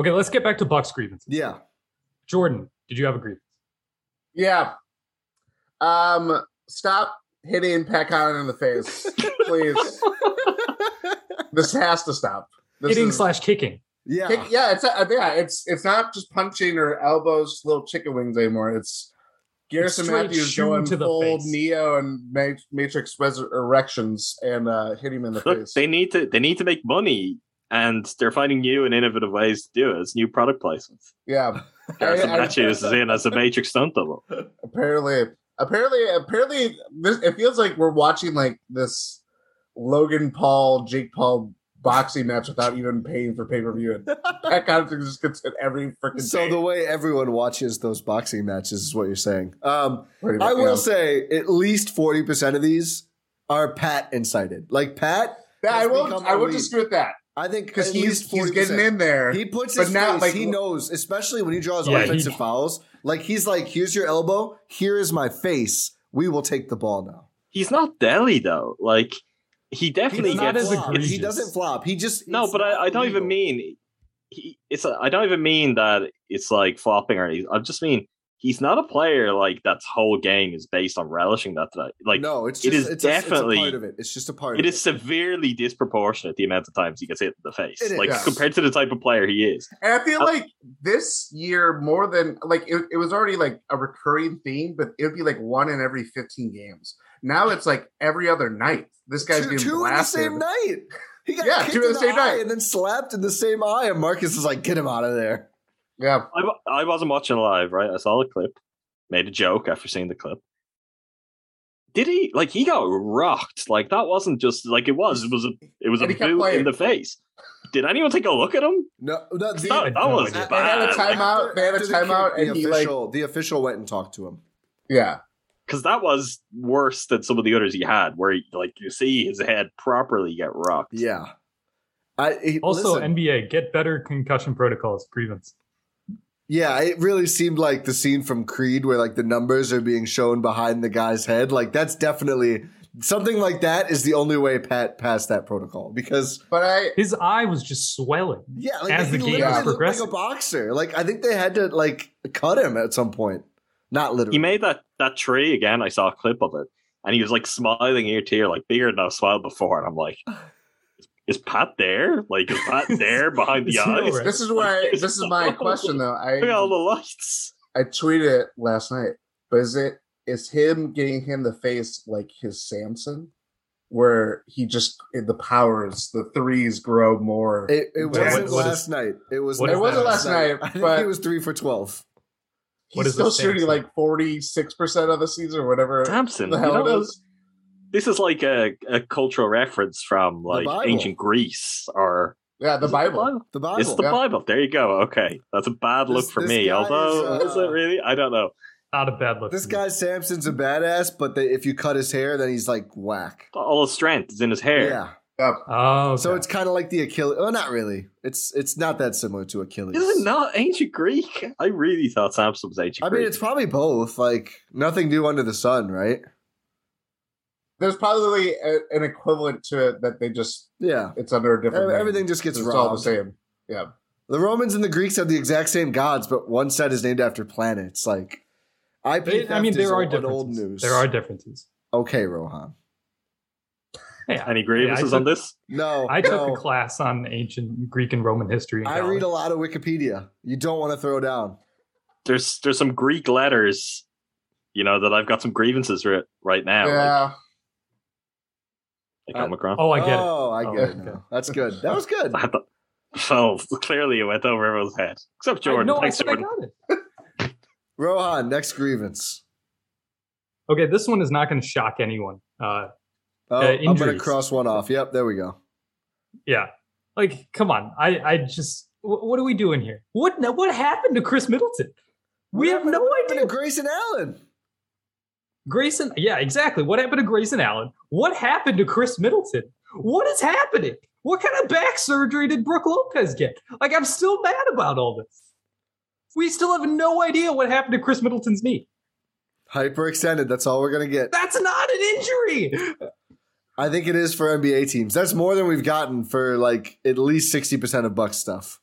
Okay, let's get back to Buck's grievances. Yeah. Jordan, did you have a grievance? Yeah. Um, stop hitting Pat Connaughton in the face, <laughs> please. this has to stop. This Hitting is- slash kicking. Yeah. Kick- yeah, it's uh, yeah, it's it's not just punching or elbows, little chicken wings anymore. It's Garrison straight Matthews shoe going to the full face. Neo and Matrix res- erections and uh, hit him in the Look, face. they need to they need to make money, and they're finding new and innovative ways to do it. It's new product placements. yeah, <laughs> Garrison I- I- Matthews is in as a Matrix stunt double. apparently, apparently, apparently, this it feels like we're watching like this Logan Paul, Jake Paul boxing match without even paying for pay per view. And Pat Connaughton just gets it every freaking So day. the way everyone watches those boxing matches is what you're saying. Um, Pretty I will yeah. say at least forty percent of these are Pat incited. Like Pat, Yeah, I won't. become I won't elite. disagree with that I think because he's he's getting in there. He puts but his now, face. like, he knows, especially when he draws Yeah, he- offensive fouls. Like he's like, "Here's your elbow. Here is my face. We will take the ball now." He's not Delhi though. Like he He definitely not doesn't gets. flop. He doesn't flop. He just No, but I, I don't even mean he. It's. A, I don't even mean that it's like flopping or anything. I just mean he's not a player like that's whole game is based on relishing that. Today. Like no, it's just is it's a- definitely- it's a part of it. It's just a part. it of is severely disproportionate the amount of times he gets hit in the face. It is. like Yes. compared to the type of player he is. And I feel Uh, like this year more than like it, it was already like a recurring theme, but it would be like one in every 15 games. Now it's like every other night. This guy's two, getting two in the same night. He got Yeah, kicked two in in the same eye night. and then slapped in the same eye, and Marcus is like, "Get him out of there." Yeah. I, I wasn't watching live, right? I saw the clip, made a joke after seeing the clip. Did he like he got rocked? Like that wasn't just like it was. It was a it was a And he kept boot playing. in the face. Did anyone take a look at him? No, no the, That, that no was idea. bad. They had a Like, timeout. They had a after the timeout, and the he like official, the official went and talked to him. yeah. because that was worse than some of the others he had, where he, like you see his head properly get rocked. Yeah. I he- Also, listen, NBA, get better concussion protocols. Grievance. Yeah, it really seemed like the scene from Creed where like the numbers are being shown behind the guy's head. Like that's definitely something like that is the only way Pat passed that protocol because But I His eye was just swelling. yeah, like As he the game literally was looked like a boxer. Like I think they had to like cut him at some point. Not literally. He made that that tree again. I saw a clip of it, and he was like smiling ear to ear, like bigger than I've smiled before. And I'm like, is, is Pat there? Like, is Pat <laughs> there behind the eyes? alright? this is where I, this is my <laughs> question though. Look at all the I lights. I tweeted it last night, but is it is him getting him the face like his Samson, where he just the powers, the threes grow more. It, it wasn't what is- last night. It was. what It wasn't last night, I think but- he was three for twelve. what He's is the still shooting like forty six percent of the season, or whatever Samson, the you hell know, it is. This is like a, a cultural reference from like ancient Greece or Yeah, the is it Bible. The Bible. It's the yeah. Bible. There you go. Okay, that's a bad look This- for this me. Although, is, <laughs> is, uh, it really? I don't know. Not a bad look. This for me. guy Samson's a badass, but they, if you cut his hair, then he's like whack. All his strength is in his hair. Yeah. Yeah. Oh, So it's kind of like the Achilles. Oh, not really. It's it's not that similar to Achilles. Is it not ancient Greek? I really thought Samson was ancient I Greek. mean, it's probably both. Like nothing new under the sun, right? There's probably a, an equivalent to it that they just Yeah. it's under a different. Ev- name. Everything just gets it's all the same. Yeah. The Romans and the Greeks have the exact same gods, but one set is named after planets. Like, IP They- I mean, there are old- old differences. news. There are differences. Okay, Rohan. Yeah. Any Yeah, grievances took- on this? No, I took no. a class on ancient Greek and Roman history. in I read a lot of Wikipedia. You don't want to throw down. there's there's some Greek letters, you know, that I've got some grievances with right now. Like, Yeah. like Omicron. Oh, I get it. oh, I Oh, get it okay. That's good. That was good. <laughs> I thought- So clearly it went over everyone's head. Except Jordan. No, I Thanks, said I got it. <laughs> Rohan, next grievance. Okay, this one is not going to shock anyone. Uh, Oh, Uh, I'm going to cross one off. Yep, there we go. yeah, like come on. I, I just, wh- what are we doing here? What, what happened to Khris Middleton? We have no What happened idea. to Grayson Allen. Grayson, yeah, exactly. What happened to Grayson Allen? What happened to Khris Middleton? What is happening? What kind of back surgery did Brook Lopez get? Like, I'm still mad about all this. We still have no idea what happened to Khris Middleton's knee. Hyperextended. That's all we're going to get. That's not an injury. I think it is for NBA teams. That's more than we've gotten for like at least 60% of Bucks stuff.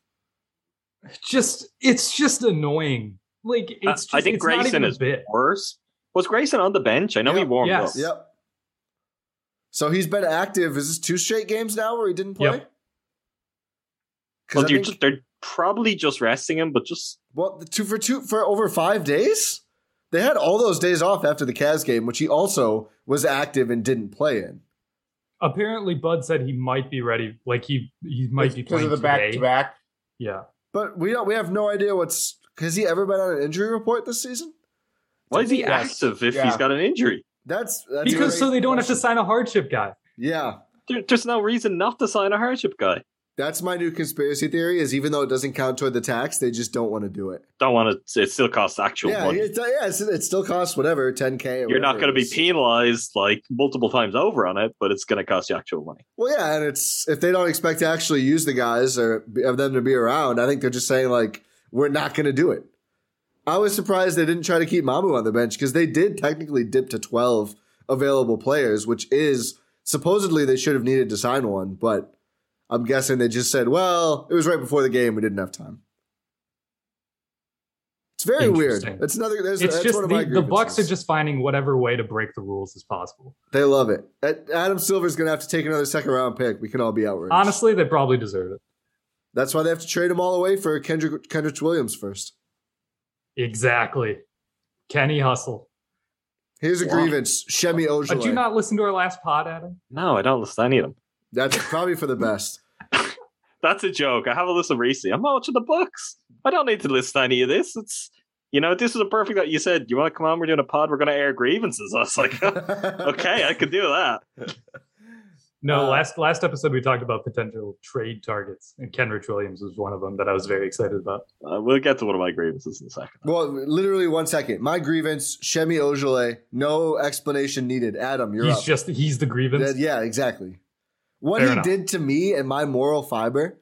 Just, it's just annoying. Like, it's Uh, just, I think it's not Grayson even a is bit. worse. Was Grayson on the bench? I know he Yep. warmed Yes. up. Yep. So he's been active. Is this two straight games now where he didn't play? Yep. 'Cause Well, I you're think- just, they're probably just resting him, but just well, the two for two for over five days. They had all those days off after the Cavs game, which he also was active and didn't play in. Apparently, Bud said he might be ready. Like, he he might be because playing of the back to back. Yeah. But we don't. We have no idea what's. Has he ever been on an injury report this season? Why is he Yes. active if Yeah. he's got an injury? That's, that's Because so they don't have to sign a hardship guy. Yeah, There, there's no reason not to sign a hardship guy. that's my new conspiracy theory. Is even though it doesn't count toward the tax, they just don't want to do it. Don't want to. It still costs actual yeah, money. it's, yeah, it's, it still costs whatever, ten k. You're not going to be penalized like multiple times over on it, but it's going to cost you actual money. Well, yeah, and it's if they don't expect to actually use the guys or be- of them to be around, I think they're just saying like we're not going to do it. I was surprised they didn't try to keep Mamu on the bench because they did technically dip to twelve available players, which is supposedly they should have needed to sign one, but I'm guessing they just said, well, it was right before the game, we didn't have time. It's very weird. It's another. There's, It's that's just one of the, the Bucks are just finding whatever way to break the rules as possible. They love it. Ad- Adam Silver's going to have to take another second round pick. We can all be outraged. Honestly, they probably deserve it. That's why they have to trade them all away for Kenrich Kenrich Williams first. Exactly. Kenny Hustle. Here's a Wow. grievance: Semi Uh, Did you not listen to our last pod, Adam? No, I don't listen to any of them. That's probably for the best. <laughs> That's a joke. I haven't listened recently. I'm not watching the Bucks. I don't need to listen to any of this. It's you know, this is a perfect that you said, you want to come on, we're doing a pod, we're gonna air grievances. I was like, <laughs> okay, I could do that. No, Uh, last last episode we talked about potential trade targets, and Kenrich Williams was one of them that I was very excited about. Uh, we'll get to one of my grievances in a second. Well, literally one second. My grievance: Semi Ojeleye. No explanation needed. Adam, you're he's up. just he's the grievance. That- yeah, exactly. What Fair he enough. did to me and my moral fiber,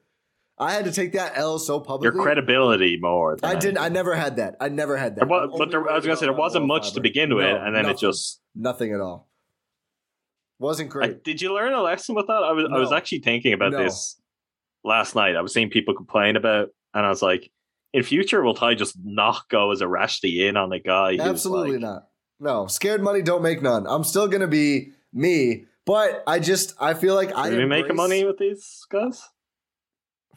I had to take that L so publicly. Your credibility more. Than I didn't. I never had that. I never had that. There wa- I'm but there, I was gonna say there wasn't moral much to begin with, No, and then it just. nothing at all. Wasn't I, great. did you learn a lesson with that? I was I was actually thinking about No. this last night. I was seeing people complain about, and I was like, in future, will Ty just not go as a rashly in on a guy? Absolutely like- not. No, scared money don't make none. I'm still gonna be me, but I just I feel like I Are we making money with these guys?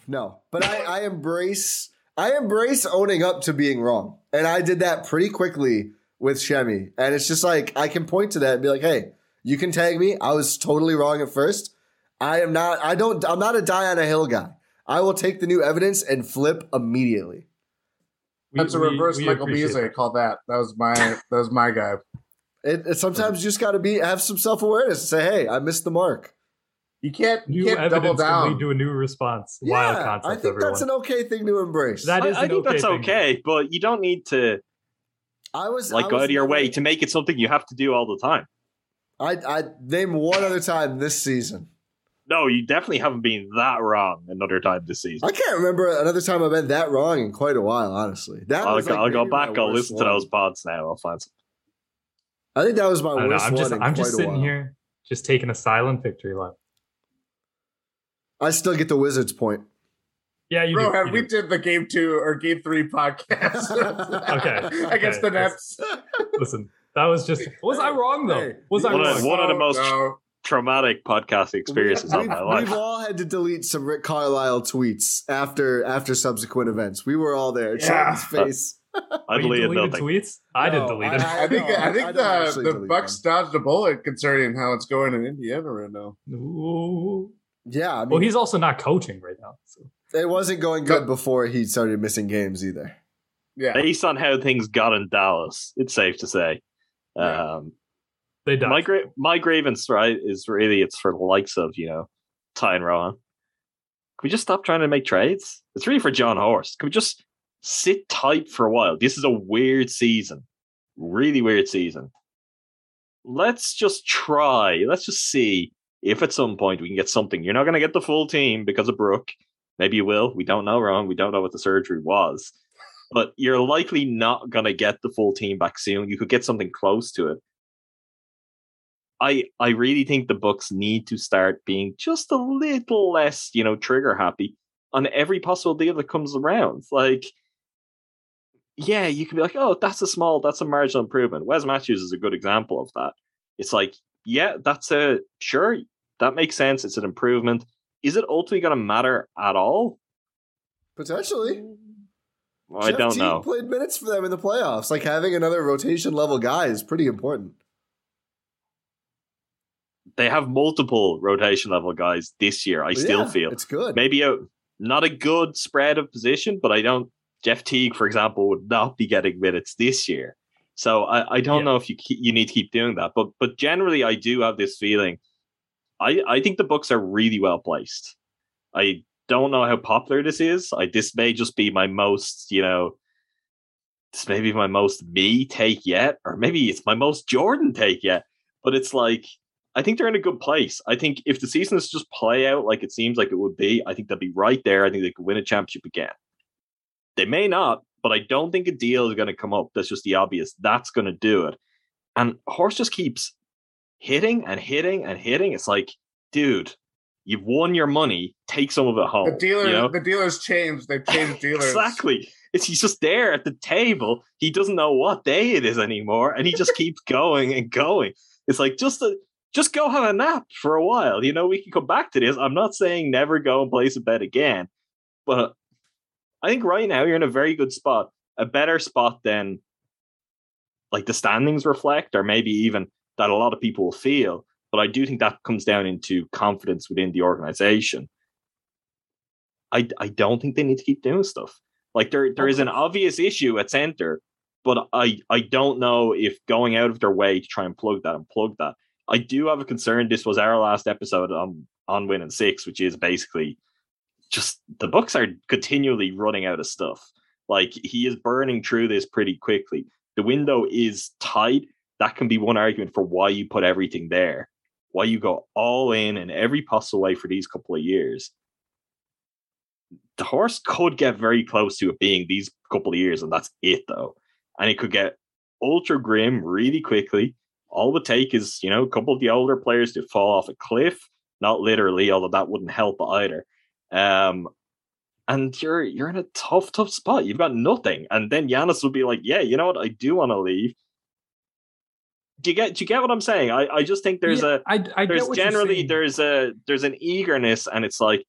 No, but I, I embrace I embrace owning up to being wrong, and I did that pretty quickly with Semi. And it's just like I can point to that and be like, "Hey, you can tag me. I was totally wrong at first. I am not. I don't. I'm not a die on a hill guy. I will take the new evidence and flip immediately. We- That's a reverse we Michael appreciate Beasley. That. call that. That was my. That was my guy. It, it sometimes you just got to be have some self awareness and say, "Hey, I missed the mark." You can't. You New can't double evidence can down. lead to a new response. Wild yeah, concept, I think everyone. that's an okay thing to embrace. That is. I, I an think okay that's thing. okay, but you don't need to I was like I go was out of your way to make it something you have to do all the time. I I name one other time this season. No, you definitely haven't been that wrong another time this season. I can't remember another time I've been that wrong in quite a while, honestly. That I'll, was go, like I'll go back. I'll worst listen to those pods now. I'll find some. I think that was my I don't know, worst I'm just one in I'm quite just a sitting while. here, just taking a silent victory lap. I still get the Wizards point. Yeah, you Bro, do. had you we do. did the game two or game three podcast. <laughs> Okay, <laughs> Against okay. the Nets. Listen, that was just. Was I wrong though? Hey, was I One wrong? of- one of the most- no. Traumatic podcast experiences of we've, my life. we've all had to delete some Rick Carlisle tweets after after subsequent events. We were all there. Yeah. Face. I you believe deleted nothing. tweets? I didn't No, delete I- it. I think No, I I think don't the actually the delete Bucks dodged a bullet concerning how it's going in Indiana right now. Ooh. Yeah, I mean, Well, he's also not coaching right now. So. it wasn't going good before he started missing games either. Yeah, Based on how things got in Dallas, it's safe to say. Um, They died. my gra- my grievance right is really it's for the likes of you know Ty and Rohan. Can we just stop trying to make trades? It's really for Jon Horst. Can we just sit tight for a while? This is a weird season, really weird season. Let's just try. Let's just see if at some point we can get something. You're not going to get the full team because of Brook. Maybe you will. We don't know, Ron. We don't know what the surgery was. But you're likely not going to get the full team back soon. You could get something close to it. I I really think the Bucks need to start being just a little less, you know, trigger happy on every possible deal that comes around. Like, yeah, you can be like, oh, that's a small, that's a marginal improvement. Wes Matthews is a good example of that. It's like, yeah, that's a sure, that makes sense. It's an improvement. Is it ultimately going to matter at all? Potentially. Mm. Well, I don't Teague know. Played minutes for them in the playoffs. Like having another rotation level guy is pretty important. They have multiple rotation level guys this year. I still feel it's good. maybe a not a good spread of position, but I don't. Jeff Teague, for example, would not be getting minutes this year. So I, I don't Yeah. know if you keep, you need to keep doing that. But but generally, I do have this feeling. I I think the Bucks are really well placed. I don't know how popular this is. I this may just be my most you know. This may be my most me take yet, or maybe it's my most Jordan take yet. But it's like I think they're in a good place. I think if the season is just play out like it seems like it would be, I think they'll be right there. I think they could win a championship again. They may not, but I don't think a deal is going to come up. That's just the obvious. That's going to do it. And Horst just keeps hitting and hitting and hitting. It's like, dude, you've won your money. Take some of it home. the dealer you know? the dealers changed. They've changed <laughs> dealers. Exactly. It's he's just there at the table. He doesn't know what day it is anymore, and he just keeps <laughs> going and going. It's like just a, just go have a nap for a while. You know, we can come back to this. I'm not saying never go and place a bet again, but I think right now you're in a very good spot, a better spot than like the standings reflect, or maybe even that a lot of people will feel. But I do think that comes down into confidence within the organization. I, I don't think they need to keep doing stuff. Like there there is an obvious issue at center, but I I don't know if going out of their way to try and plug that and plug that. I do have a concern. This was our last episode on on win and six, which is basically just the Bucks are continually running out of stuff. Like he is burning through this pretty quickly. The window is tight. That can be one argument for why you put everything there, why you go all in in every possible way for these couple of years the horse could get very close to it being these couple of years, and that's it though. And it could get ultra grim really quickly. All it would take is, you know, a couple of the older players to fall off a cliff, not literally, although that wouldn't help either. Um, and you're you're in a tough, tough spot. You've got nothing. And then Giannis will be like, Yeah, you know what? I do want to leave. Do you get do you get what I'm saying? I, I just think there's Yeah, a I, I there's generally there's a there's an eagerness and it's like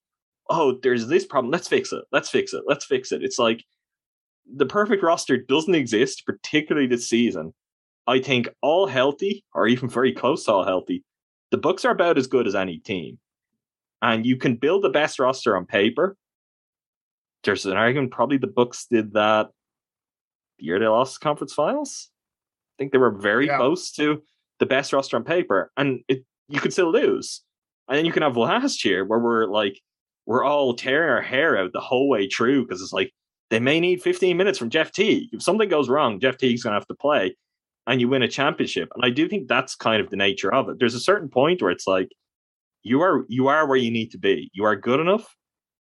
oh there's this problem. Let's fix it. Let's fix it. Let's fix it. It's like the perfect roster doesn't exist particularly this season. I think all healthy or even very close to all healthy the Bucks are about as good as any team. And you can build the best roster on paper. There's an argument probably the Bucks did that the year they lost the conference finals think they were very Yeah. close to the best roster on paper and it you could still lose and then you can have last year where we're like we're all tearing our hair out the whole way through because it's like they may need 15 minutes from Jeff Teague. If something goes wrong, Jeff Teague's going to have to play and you win a championship. And I do think that's kind of the nature of it. There's a certain point where it's like you are you are where you need to be. You are good enough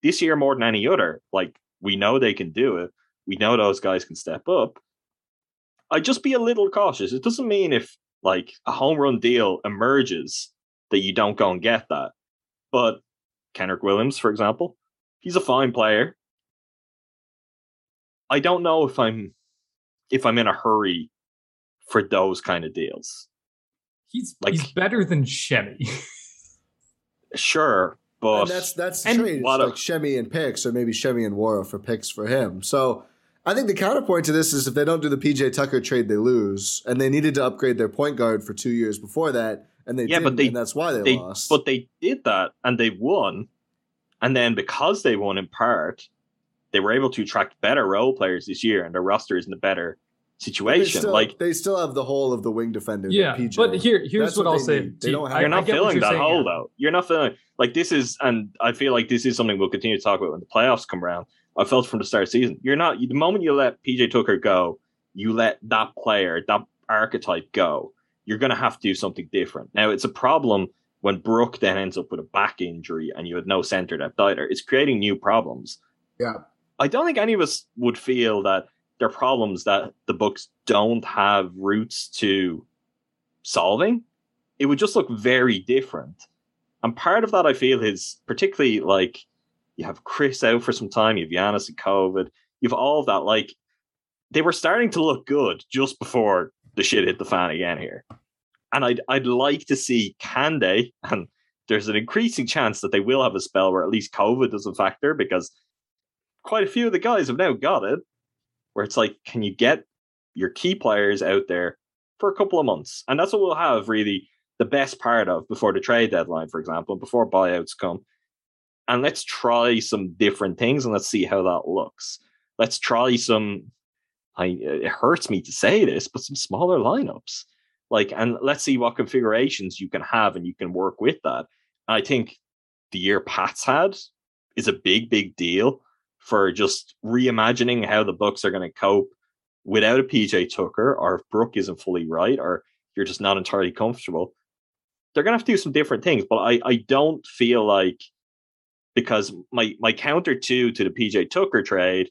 this year more than any other. Like we know they can do it. We know those guys can step up. I just be a little cautious. It doesn't mean if like a home run deal emerges that you don't go and get that. But Kenrich Williams, for example, he's a fine player. I don't know if I'm if I'm in a hurry for those kind of deals. he's like- he's better than Semi. Sure, but and that's that's the and trade. It's what a- like Semi and picks, or maybe Semi and Nwora for picks for him. So I think the counterpoint to this is if they don't do the PJ Tucker trade, they lose, and they needed to upgrade their point guard for two years before that, and they Yeah, didn't, but they- and that's why they, they lost. but they did that and they won and then because they won in part they were able to attract better role players this year and their roster is in a better But they situation still, like they still have the whole of the wing defender. Yeah, PJ. but here here's what, what I'll they say. need. to They you. don't have- you're not get filling that saying, hole Adam. though you're not filling like this is and i feel like this is something we'll continue to talk about when the playoffs come around i felt from the start of the season you're not the moment you let pj tucker go you let that player that archetype go you're going to have to do something different now it's a problem when Brook then ends up with a back injury and you had no center depth either, it's creating new problems. Yeah. I don't think any of us would feel that they're problems that the Bucks don't have roots to solving. It would just look very different. And part of that I feel is particularly like you have Khris out for some time, you have Giannis and COVID, you have all of that. Like they were starting to look good just before the shit hit the fan again here and I'd I'd like to see can they and there's an increasing chance that they will have a spell where at least COVID doesn't factor because quite a few of the guys have now got it. Where it's like, can you get your key players out there for a couple of months? And that's what we'll have really the best part of before the trade deadline, for example, before buyouts come. And let's try some different things and let's see how that looks. Let's try some. I it hurts me to say this, but some smaller lineups like and let's see what configurations you can have and you can work with that i think the year pat's had is a big big deal for just reimagining how the Bucks are going to cope without a pj tucker or if brook isn't fully right or you're just not entirely comfortable they're going to have to do some different things but i i don't feel like because my my counter two to the pj tucker trade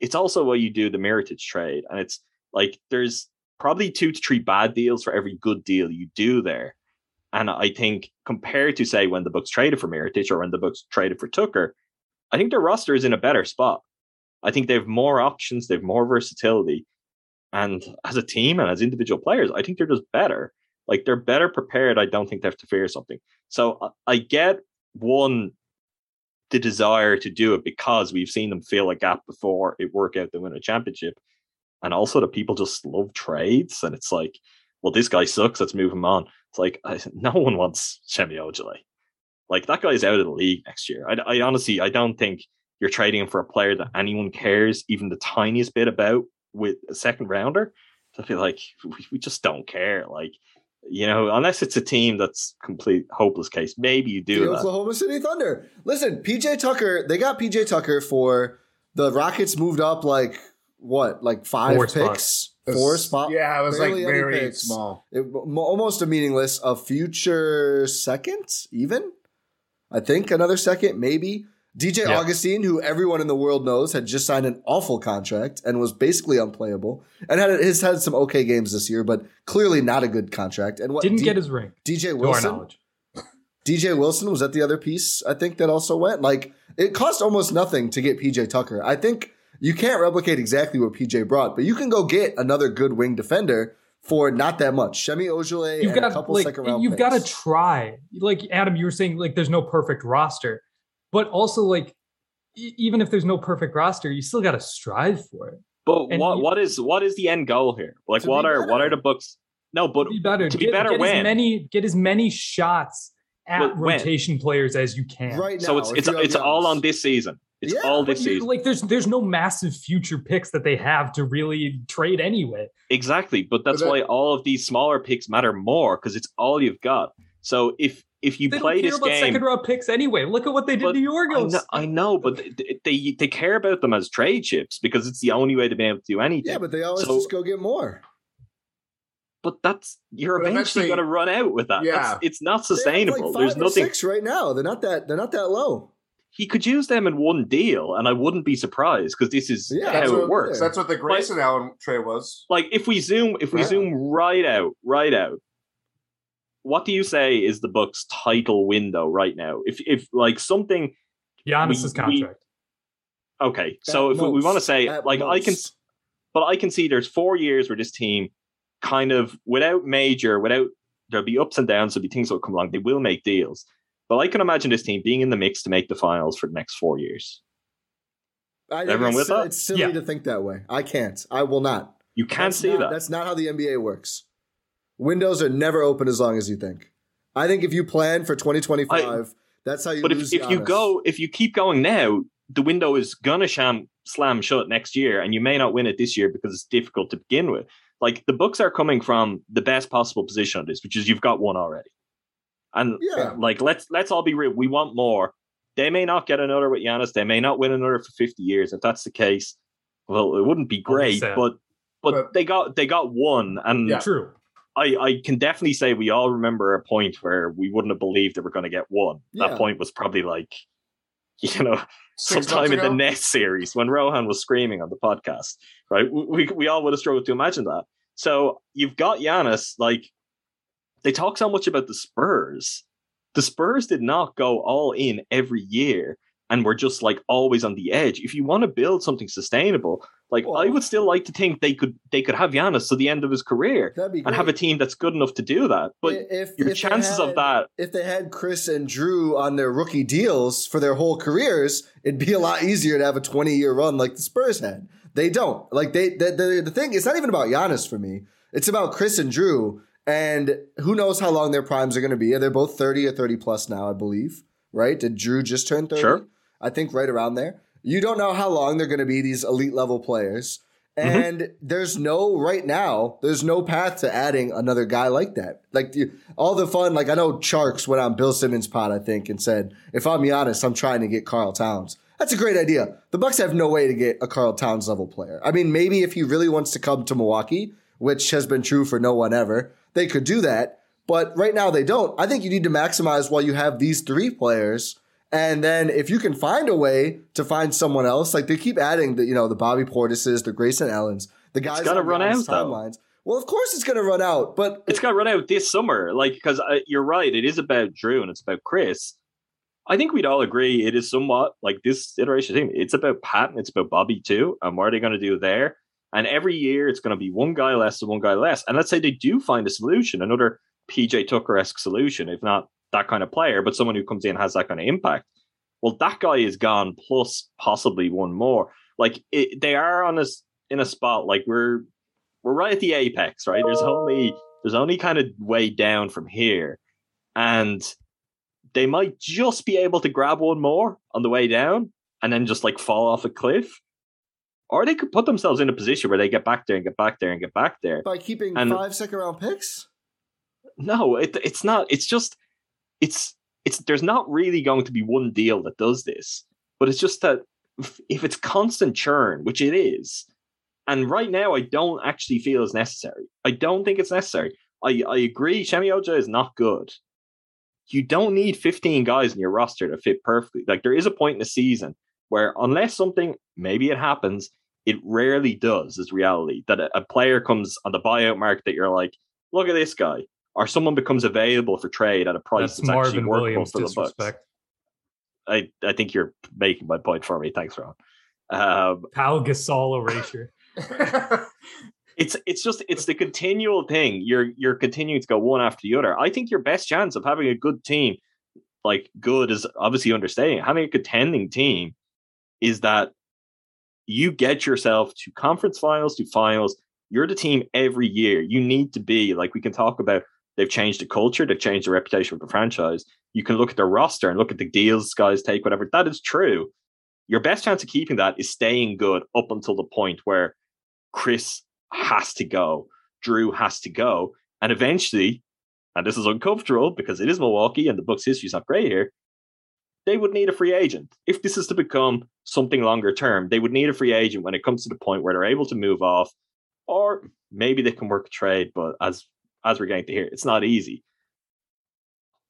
it's also what you do the Mirotic trade and it's like there's probably two to three bad deals for every good deal you do there. And I think compared to say when the Bucks traded for Mirotic or when the Bucks traded for Tucker, I think their roster is in a better spot. I think they have more options, they have more versatility. And as a team and as individual players, I think they're just better. Like they're better prepared. I don't think they have to fear something. So I get one the desire to do it because we've seen them fill a gap before it work out to win a championship. And also that people just love trades and it's like well this guy sucks let's move him on. It's like I, <laughs> no one wants Semi Ojeleye. Like that guy's out of the league next year. I, I honestly I don't think you're trading him for a player that anyone cares even the tiniest bit about with a second rounder. I feel like we, we just don't care. Like you know unless it's a team that's complete hopeless case maybe you do the that Oklahoma City Thunder. Listen, PJ Tucker, they got PJ Tucker for the Rockets moved up like what, like five Four picks, spots. four spots. Yeah, it was like very picks. small. It, almost a meaningless. A future second, even. I think another second, maybe. DJ Yeah. Augustin, who everyone in the world knows, had just signed an awful contract and was basically unplayable, and had has had some okay games this year, but clearly not a good contract. And what Didn't D- get his ring, DJ to our Wilson? DJ Wilson was that the other piece I think that also went. Like it cost almost nothing to get PJ Tucker. I think you can't replicate exactly what PJ brought, but you can go get another good wing defender for not that much. Semi Ojeleye You've and got a couple like second round you've got to try. Like Adam, you were saying, like there's no perfect roster, but also like e- even if there's no perfect roster, you still got to strive for it. but And what you- what is what is the end goal here like what be are what are the Bucks no but To be better, to be get, better get when as many get as many shots at But when? rotation players as you can. right now. so it's it's it's all on this season. It's Yeah, all But this season. like there's there's no massive future picks that they have to really trade anyway. exactly, but that's But that- why all of these smaller picks matter more because it's all you've got. So if if you They play don't care this about game, second round picks anyway. Look at what they did But to I Yorgos. know, I know, but they, they they care about them as trade chips because it's the only way to be able to do anything. Yeah, but they always So- just go get more. But that's you're But eventually eventually- going to run out with that. Yeah. That's, it's not sustainable. Like five There's nothing. six right now. They're not that. They're not that low. He could use them in one deal, and I wouldn't be surprised because this is Yeah, how That's it what, works. That's what the Grayson Allen trade was. like if we zoom if we Yeah. zoom right out right out what do you say is the book's title window right now if if like something Giannis's we- we- contract. okay so At if we, we want to say At like i can but i can see there's four years where this team kind of without major without there'll be ups and downs there'll be things that will come along they will make deals but i can imagine this team being in the mix to make the finals for the next four years I think Everyone it's, with si- that? it's silly Yeah. to think that way. I can't. I will not. You can't That's see not- that. That's not how the NBA works. Windows are never open as long as you think. I think if you plan for 2025, that's how you But lose if, if you go, if you keep going now, the window is gonna sham slam shut next year, and you may not win it this year because it's difficult to begin with. Like the books are coming from the best possible position on this, which is you've got one already. And Yeah. Uh, like let's let's all be real, we want more. They may not get another with Giannis. They may not win another for 50 years. If that's the case, well, it wouldn't be great, but but, But- they got they got one, and Yeah. True. I, I can definitely say we all remember a point where we wouldn't have believed they were going to get one. Yeah. That point was probably like, <laughs> you know, Six sometime in the? Nets series when Rohan was screaming on the podcast, right? We, we, we all would have struggled to imagine that. So you've got Giannis, like, they talk so much about the Spurs. The Spurs did not go all in every year and we're just like always on the edge. If you want to build something sustainable, like I would still like to think they could they could have Giannis to the end of his career and have a team that's good enough to do that. But if your if chances of that, if they had Khris and Jrue on their rookie deals for their whole careers, it'd be a lot easier to have a 20 year run like the Spurs had. They don't. Like they the, the the thing it's not even about Giannis for me. It's about Khris and Jrue and who knows how long their primes are going to be. They're both 30 or 30 plus now, I believe. Right? Did Jrue just turn 30? Sure. I think right around there. You don't know how long they're going to be these elite level players. Mm-hmm. And there's no right now. There's no path to adding another guy like that. Like the, all the fun. Like I know Charks went on Bill Simmons' pod, I think, and said, "If I'm honest, I'm trying to get Karl Towns." That's a great idea. The Bucks have no way to get a Karl Towns level player. I mean, maybe if he really wants to come to Milwaukee, which has been true for no one ever, they could do that. But right now they don't. I think you need to maximize while you have these three players. And then if you can find a way to find someone else, like they keep adding the, you know, the Bobby Portises, the Grayson Allens, the guys gotta on run out, though. timelines. Well, of course it's going to run out, but it, going to run out this summer. Like, because uh, you're right, it is about Jrue and it's about Khris. I think we'd all agree it is somewhat like this iteration team. It's about Pat and it's about Bobby too. And what are they going to do there? And every year it's going to be one guy less and one guy less. And let's say they do find a solution, another PJ Tucker esque solution, if not that kind of player, but someone who comes in has that kind of impact. Well, that guy is gone, plus possibly one more. Like it, they are on us in a spot like we're we're right at the apex, right? There's only there's only kind of way down from here, and they might just be able to grab one more on the way down, and then just like fall off a cliff, or they could put themselves in a position where they get back there and get back there and get back there. by keeping And- five second round picks, No, it, it's not. It's just it's it's there's not really going to be one deal that does this, but it's just that if, it's constant churn, which it is, and right now I don't actually feel it's necessary. I don't think it's necessary. I I agree. Semi Oja is not good. You don't need 15 guys in your roster to fit perfectly. Like there is a point in the season where unless something maybe it happens, it rarely does. Is reality that a, a player comes on the buyout market that you're like, look at this guy, or someone becomes available for trade at a price That's that's, actually Marvin workable Williams for the Bucks. disrespect. I I think you're making my point for me. Thanks, Ron. Um, Pau Gasol erasure. <laughs> it's it's just it's the continual thing. You're you're continuing to go one after the other. I think your best chance of having a good team, like good is obviously understanding. Having a contending team is that you get yourself to conference finals, to finals. You're the team every year. You need to be like we can talk about. They've changed the culture. They've changed the reputation of the franchise. You can look at their roster and look at the deals guys take, whatever. That is true. Your best chance of keeping that is staying good up until the point where Khris has to go, Jrue has to go, and eventually, and this is uncomfortable because it is Milwaukee and the Bucks' history is not great here. They would need a free agent if this is to become something longer term. They would need a free agent when it comes to the point where they're able to move off, or maybe they can work a trade. But as as we're getting to here, it's not easy.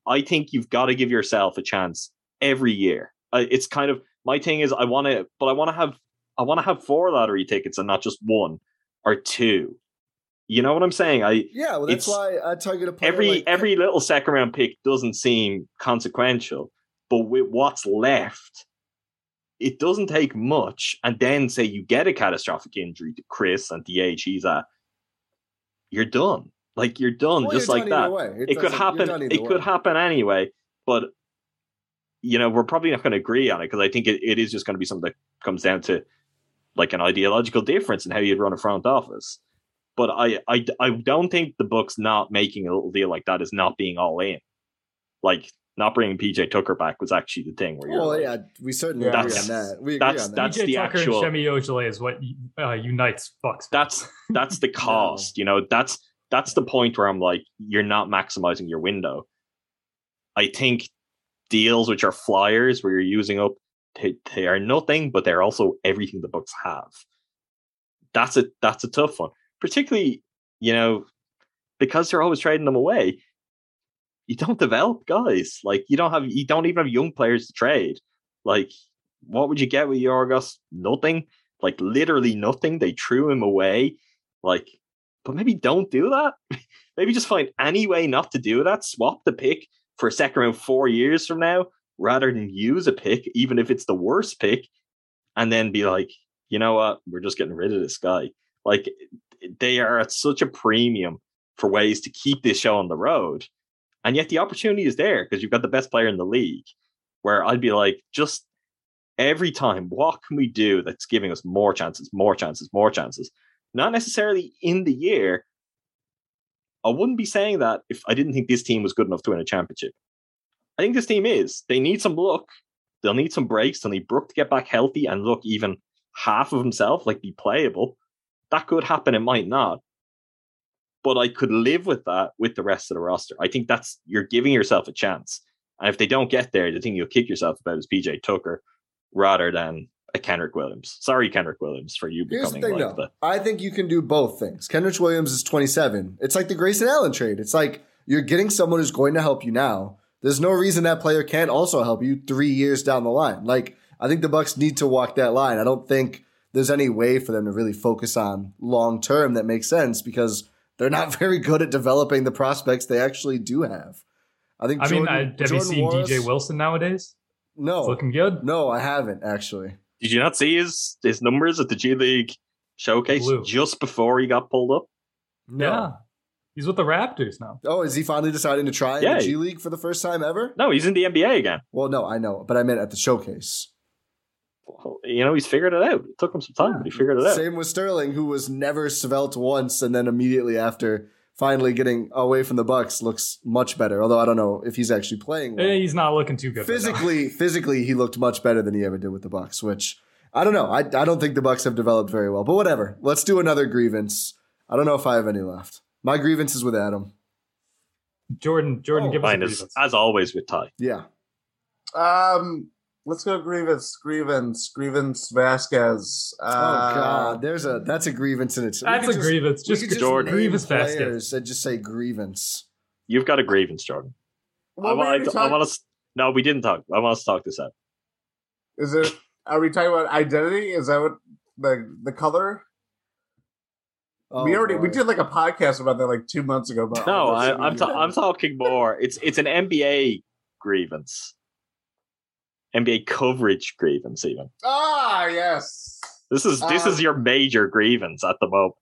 I think you've got to give yourself a chance every year. Uh, it's kind of my thing is I want to, but I want to have I want to have four lottery tickets and not just one or two. You know what I'm saying? I yeah, well that's why I target a player every like- every little second round pick doesn't seem consequential, but with what's left, it doesn't take much. And then say you get a catastrophic injury to Khris and the age he's at, you're done. Like you're done, Well, just you're like done that. either way. It, could happen. It either could happen anyway. But you know, we're probably not going to agree on it because I think it, it is just going to be something that comes down to like an ideological difference in how you'd run a front office. But I, I, I don't think the book's not making a little deal like that is not being all in. Like not bringing PJ Tucker back was actually the thing where you're Well, like, yeah, we certainly Yeah. agree That's- on that. We agree that's- on that. that's- PJ the Tucker actual- and Semi Ojeleye is what uh, unites Bucks. that's that's the <laughs> cost you know that's that's the point where i'm like you're not maximizing your window i think deals which are flyers where you're using up they, they are nothing but they're also everything the Bucks have that's a that's a tough one particularly you know because they're always trading them away you don't develop guys like you don't have you don't even have young players to trade like what would you get with Yorgos? Nothing like literally nothing. They threw him away. Like, but maybe don't do that. <laughs> maybe just find any way not to do that. Swap the pick for a second round four years from now, rather than use a pick, even if it's the worst pick, and then be like, you know what, we're just getting rid of this guy. Like, they are at such a premium for ways to keep this show on the road, and yet the opportunity is there because you've got the best player in the league. Where I'd be like, just every time, what can we do that's giving us more chances, more chances, more chances? Not necessarily in the year. I wouldn't be saying that if I didn't think this team was good enough to win a championship. I think this team is. They need some luck. They'll need some breaks. They'll need Brook to get back healthy and look even half of himself, like be playable. That could happen. It might not. But I could live with that with the rest of the roster. I think that's you're giving yourself a chance. And if they don't get there, the thing you'll kick yourself about is PJ Tucker rather than Kenrich Williams. Sorry, Kenrich Williams, for you Here's the thing, like though. the I think you can do both things. Kenrich Williams is 27. It's like the Grayson Allen trade. It's like you're getting someone who's going to help you now. There's no reason that player can't also help you three years down the line. Like I think the Bucks need to walk that line. I don't think there's any way for them to really focus on long term that makes sense because they're not <laughs> very good at developing the prospects they actually do have. I think. I mean, Jordan- I, have you seen Morris- DJ Wilson nowadays? No, It's looking good. no, I haven't actually. Did you not see his his numbers at the G League showcase Blue. just before he got pulled up? No. Yeah, he's with the Raptors now. Oh, is he finally deciding to try in Yeah. the G League for the first time ever? No, he's in the NBA again. Well, no, I know, but I meant at the showcase. You know, he's figured it out. It took him some time, but he figured it out. Same with Sterling, who was never svelte once, and then immediately after finally getting away from the Bucks, looks much better. Although I don't know if he's actually playing well. Eh, he's not looking too good. right physically, physically, he looked much better than he ever did with the Bucks. Which I don't know. I I don't think the Bucks have developed very well. But whatever. Let's do another grievance. I don't know if I have any left. My grievance is with Adam. Jordan, Jordan, Oh, give us a grievance. as always with Ty. Yeah. Um, let's go grievance, grievance, grievance Vasquez. Oh Uh, God, there's a that's a grievance in itself. That's a could grievance. Just, could just Jordan. name Greivis Vasquez. players and just say grievance. You've got a grievance, Jordan. Well, I, we want, already I, want us. No, we didn't talk. I want us to talk this out. Is it? Are we talking about identity? Is that what the the color? Oh, we already we did like a podcast about that like two months ago. About No, I, this I'm ta- I'm talking more. It's it's an NBA grievance, NBA coverage grievance. Even Ah, yes. this is this Um, is your major grievance at the moment.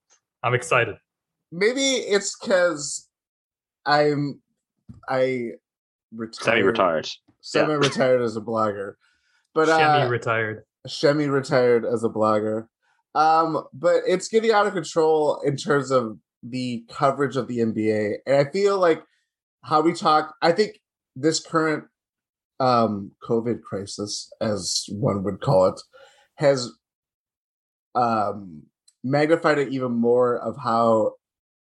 I'm excited. Maybe it's because I'm I retired, Semi-retired. semi-retired as a blogger, but Shemi uh, retired. Shemi retired as a blogger. Um, but it's getting out of control in terms of the coverage of the NBA. And I feel like how we talk, I think this current um COVID crisis, as one would call it, has um magnified it even more of how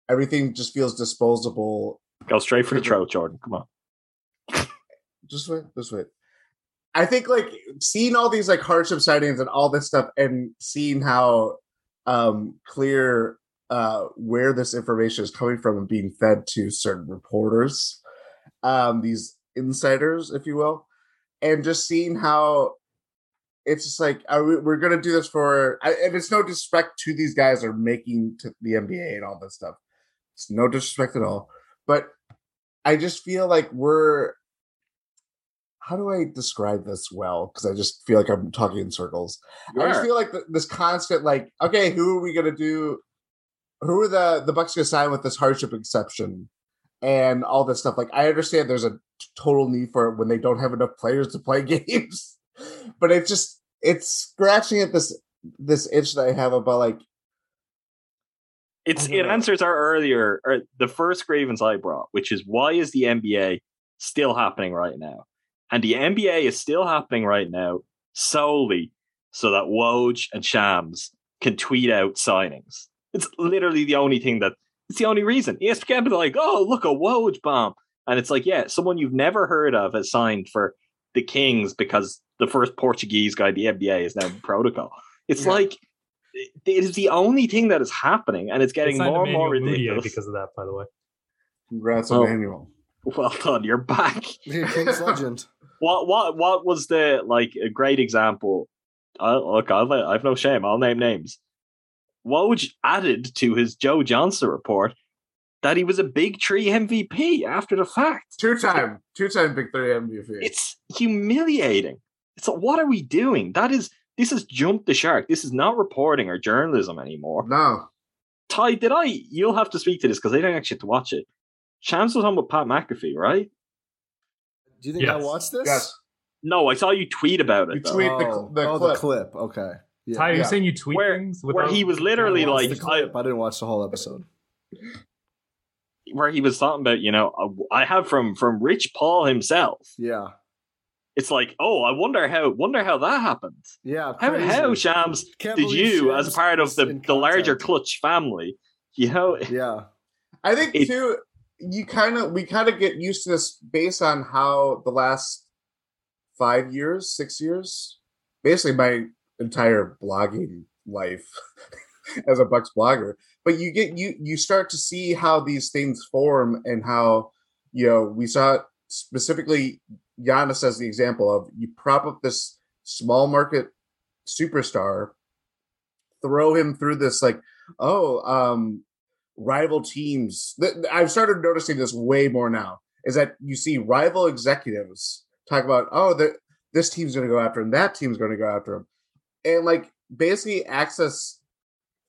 everything just feels disposable Go straight for the throat, Jordan. Come on. <laughs> just wait, just wait. I think like seeing all these like hardship sightings and all this stuff and seeing how um clear uh where this information is coming from and being fed to certain reporters, um, these insiders, if you will, and just seeing how it's just like are we, we're gonna do this for and it's no disrespect to these guys are making to the NBA and all this stuff. It's no disrespect at all. But I just feel like we're how do I describe this well? Because I just feel like I'm talking in circles. I just feel like th- this constant, like, okay, who are we gonna do? Who are the the Bucks gonna sign with this hardship exception and all this stuff? Like, I understand there's a total need for it when they don't have enough players to play <laughs> games, but it's just it's scratching at this this itch that I have about like It's it know. answers our earlier or the first grievance I brought, which is why is the NBA still happening right now? And the NBA is still happening right now solely so that Woj and Shams can tweet out signings. It's literally the only thing that it's the only reason. ESPN be like, oh look a Woj bomb. And it's like, yeah, someone you've never heard of has signed for the Kings because the first Portuguese guy, the NBA, is now protocol. It's Yeah. like it it is the only thing that is happening, and it's getting more and more Emmanuel Mudiay ridiculous. because of that, by the way. congrats Oh. Emmanuel. Well done, you're back. <laughs> Yeah, King's legend. What what what was the like a great example? Uh, look, I'll, I've no shame. I'll name names. Woj added to his Joe Johnson report that he was a big tree MVP after the fact. Two time, two time Big Three MVP. It's humiliating. It's like, what are we doing? That is this is jump the shark. This is not reporting or journalism anymore. no, Ty, did I? You'll have to speak to this because I didn't actually get to watch it. Shams was on with Pat McAfee, right? Do you think I watched this? yes, No, I saw you tweet about You it. though. tweet- the oh, cl- the oh, clip. the clip. Okay. Yeah. Ty, you're Yeah. saying you tweet Where- things where he was literally I like, the clip. I, didn't watch the whole episode. where he was talking about, you know, I have from from Rich Paul himself. Yeah. It's like, oh, I wonder how wonder how that happened. Yeah. How how Shams Can't did you, Shams as part of the the larger. Klutch family, you know, Yeah. I think It- too. You kind of we kind of get used to this based on how the last five years, six years, basically my entire blogging life <laughs> as a Bucks blogger. But you get you you start to see how these things form and how you know we saw specifically Giannis as the example of you prop up this small market superstar, throw him through this like oh um rival teams. I've started noticing this way more now. Is that you see rival executives talk about, oh, the, this team's going to go after him, that team's going to go after him, and like basically access,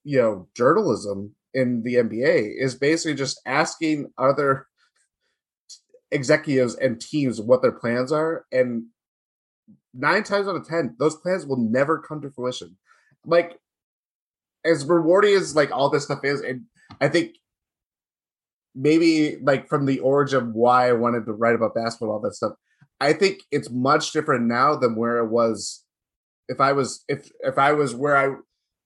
you know, journalism in the NBA is basically just asking other executives and teams what their plans are, and nine times out of ten, those plans will never come to fruition. Like as rewarding as like all this stuff is, and I think maybe like from the origin of why I wanted to write about basketball, all that stuff. I think it's much different now than where it was. If I was if if I was where I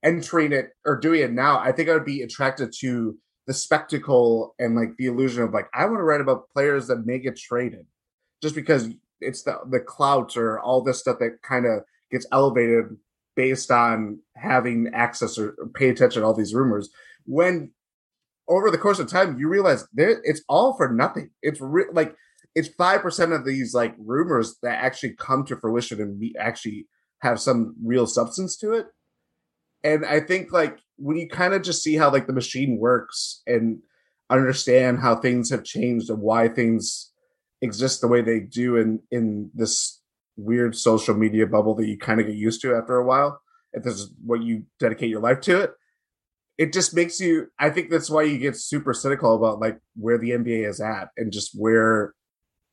entering it or doing it now, I think I would be attracted to the spectacle and like the illusion of like I want to write about players that may get traded, just because it's the the clout or all this stuff that kind of gets elevated based on having access or pay attention to all these rumors. When over the course of time, you realize there it's all for nothing. It's re- like it's five percent of these like rumors that actually come to fruition and we actually have some real substance to it. And I think like when you kind of just see how like the machine works and understand how things have changed and why things exist the way they do in in this weird social media bubble that you kind of get used to after a while if this is what you dedicate your life to it it just makes you i think that's why you get super cynical about like where the nba is at and just where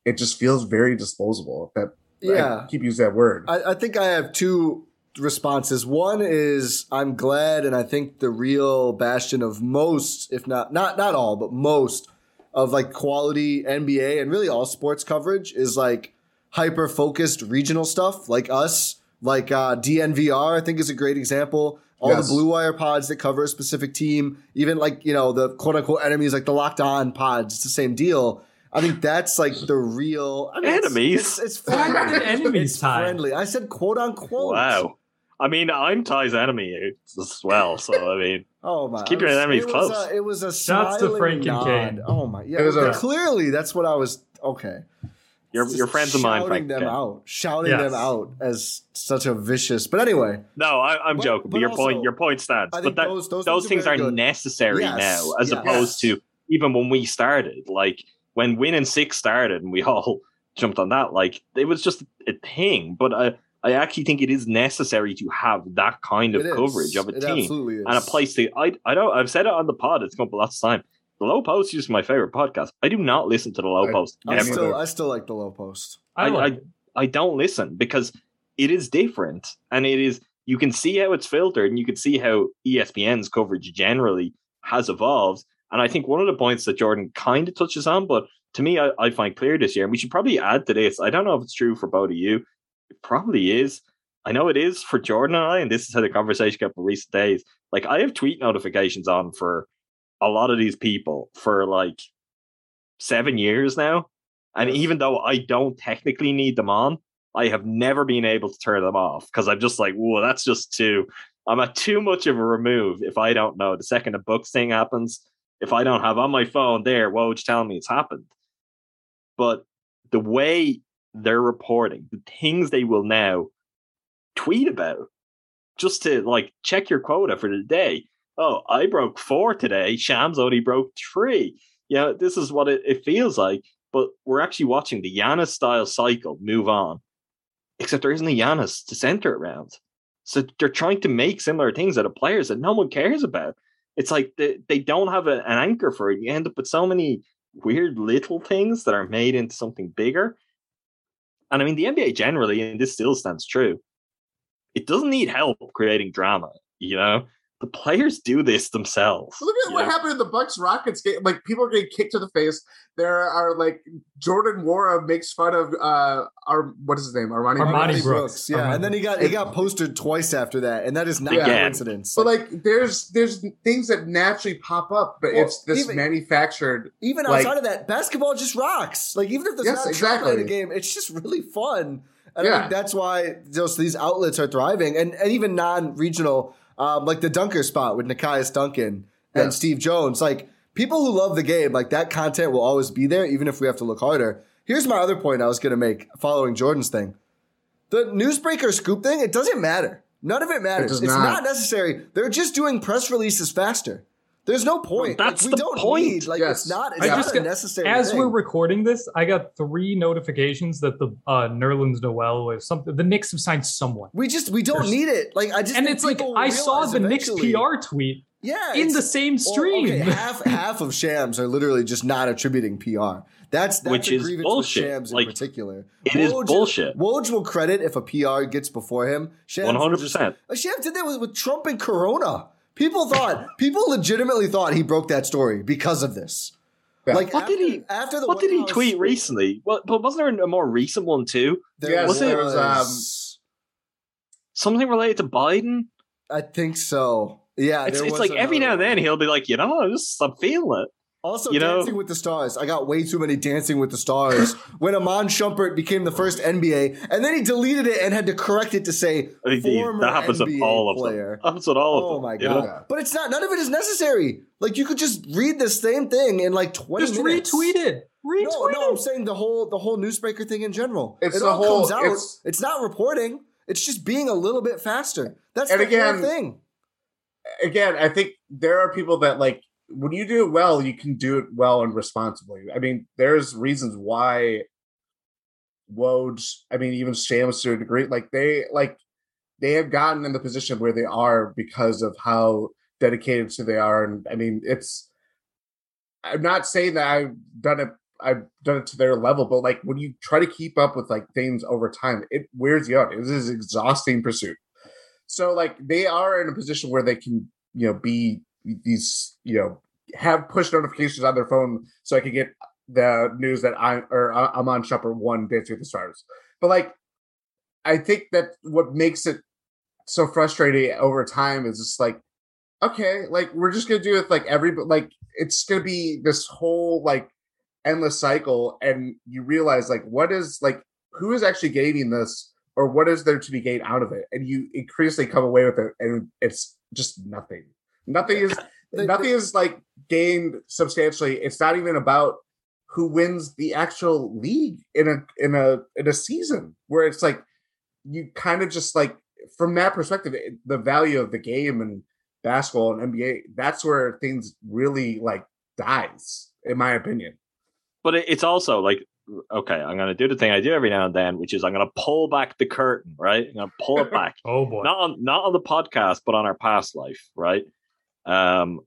it just feels very disposable that Yeah. I keep using that word I, I think I have two responses. One is I'm glad, and I think the real bastion of most, if not not not all, but most of like quality NBA and really all sports coverage is like hyper focused regional stuff, like us, like uh, DNVR. I think is a great example. All Yes. the Blue Wire pods that cover a specific team, even like you know the quote unquote enemies, like the Locked On pods. It's the same deal. I think that's like the real I mean, Enemies? It's, it's Why are friendly. enemies, It's Ty? friendly. I said quote unquote. wow. I mean, I'm Ty's enemy as well, so I mean, Oh my! Keep your enemies it close. A, it was a Shouts to smiling Frank and. Kane. Oh my! Yeah, It was a- clearly that's what I was. Okay, you're friends of mine, Shouting them Kane. out, shouting Yes. them out as such a vicious. But anyway, No, I, I'm But- joking, but, but your also, point your point stands. But that, those those, those things are are necessary Yes, now, as yes. opposed to even when we started. Like when Win and Six started, and we <laughs> all jumped on that. Like it was just a thing. But I, I actually think it is necessary to have that kind of coverage of a It team absolutely is. and a place to. I, I don't. I've said it on the pod. It's come up lots of time. The Lowe Post is my favorite podcast. I do not listen to the Lowe I- Post I ever. still, I still like the Lowe post. I, I- I- I don't listen because it is different, and it is you can see how it's filtered, and you can see how ESPN's coverage generally has evolved. And I think one of the points that Jordan kind of touches on, but to me, I, I find clear this year, and we should probably add to this. I don't know if it's true for both of you. It probably is. I know it is for Jordan and I, and this is how the conversation got for recent days. Like I have tweet notifications on for a lot of these people for like seven years now. And even though I don't technically need them on, I have never been able to turn them off because I'm just like, whoa, that's just too. I'm at too much of a remove if I don't know. The second a book thing happens, if I don't have on my phone there, Woj tell me it's happened. But the way they're reporting, the things they will now tweet about, just to like check your quota for the day. Oh, I broke four today. Shams only broke three. Yeah, this is what it, it feels like. But we're actually watching the Giannis style cycle move on. Except there isn't a Giannis to center around. So they're trying to make similar things out of players that no one cares about. It's like they, they don't have a, an anchor for it. You end up with so many weird little things that are made into something bigger. And I mean, the NBA generally, and this still stands true, it doesn't need help creating drama. You know, the players do this themselves. Look at what know? happened in the Bucks Rockets game. Like people are getting kicked to the face. There are like Jordan Nwora makes fun of uh our what is his name Armani. Armani Brooks. Brooks. yeah, Armani. and then he got he got posted twice after that, and that is not a Again. coincidence. But like there's there's things that naturally pop up, but Well, it's this even- manufactured. even like- outside of that, basketball just rocks. Like even if there's Yes, not drama in exactly. a game, it's just really fun. And I think that's why just these outlets are thriving, and, and even non-regional, um, like the dunker spot with Nekias Duncan and Yeah. Steve Jones. Like people who love the game, like that content will always be there, even if we have to look harder. Here's my other point I was going to make following Jordan's thing. The newsbreaker scoop thing, it doesn't matter. None of it matters. does it's not. not necessary. They're just doing press releases faster. There's no point. that's like, we the don't point. need like Yes. it's not. It's I not just a got- necessary. As thing. we're recording this, I got three notifications that the uh, Nerlens Noel or something. The Knicks have signed someone, we just we don't There's- need it. Like I just and it's like I saw realize the Knicks PR tweet Yeah, in the same well, stream. okay, half half of shams are literally just not attributing PR. That's, that's Which a is grievance bullshit. with Shams in Like, particular. it is Woj- bullshit. Woj will credit if a PR gets before him. 100%. just- Uh, Shams did that with, with Trump and Corona. People thought people legitimately thought he broke that story because of this. Yeah. Like What after, did he- after the What White did he House- tweet recently? Well, but wasn't there a more recent one too? There Yes, Was it- there was um Something related to Biden? I think so. Yeah, It's, there it's was like every now and then he'll be like, you know, I'm just I'm feeling it. Also, You know- Dancing with the Stars. I got way too many Dancing with the Stars <laughs> when Iman Shumpert became the first NBA, and then he deleted it and had to correct it to say I mean, former that happens NBA with all of player. them. Happens with all of Oh my you know? god! But it's not. None of it is necessary. Like you could just read the same thing in like twenty Just minutes. retweet it. Retweet No, no, I'm saying the whole the whole newsbreaker thing in general. It's it the all whole- comes out. it's- It's, not reporting. It's just being a little bit faster. That's And the again- thing. again, I think there are people that like when you do it well, you can do it well and responsibly. I mean, there's reasons why Woj, I mean, even Shams to a degree, like they like they have gotten in the position where they are because of how dedicated to they are. And I mean, it's I'm not saying that I've done it I've done it to their level, but like when you try to keep up with like things over time, it wears you out. It is exhausting pursuit. So like they are in a position where they can, you know, be these, you know, have push notifications on their phone so I can get the news that I or Iman Shumpert won Dancing with the Stars. But like, I think that what makes it so frustrating over time is just like, okay, like we're just gonna do it like every like it's gonna be this whole like endless cycle, and you realize like what is like who is actually gaining this or what is there to be gained out of it, and you increasingly come away with it, and it's just nothing. Nothing is <laughs> They- nothing they- is like gained substantially. It's not even about who wins the actual league in a in a in a season where it's like you kind of just like from that perspective it- the value of the game and basketball and NBA that's where things really like dies in my opinion. But it, it's also like, okay, I'm going to do the thing I do every now and then, which is I'm going to pull back the curtain, right? I'm going to pull it <laughs> back. Oh boy. not on not on the podcast, but on our past life, right? Um,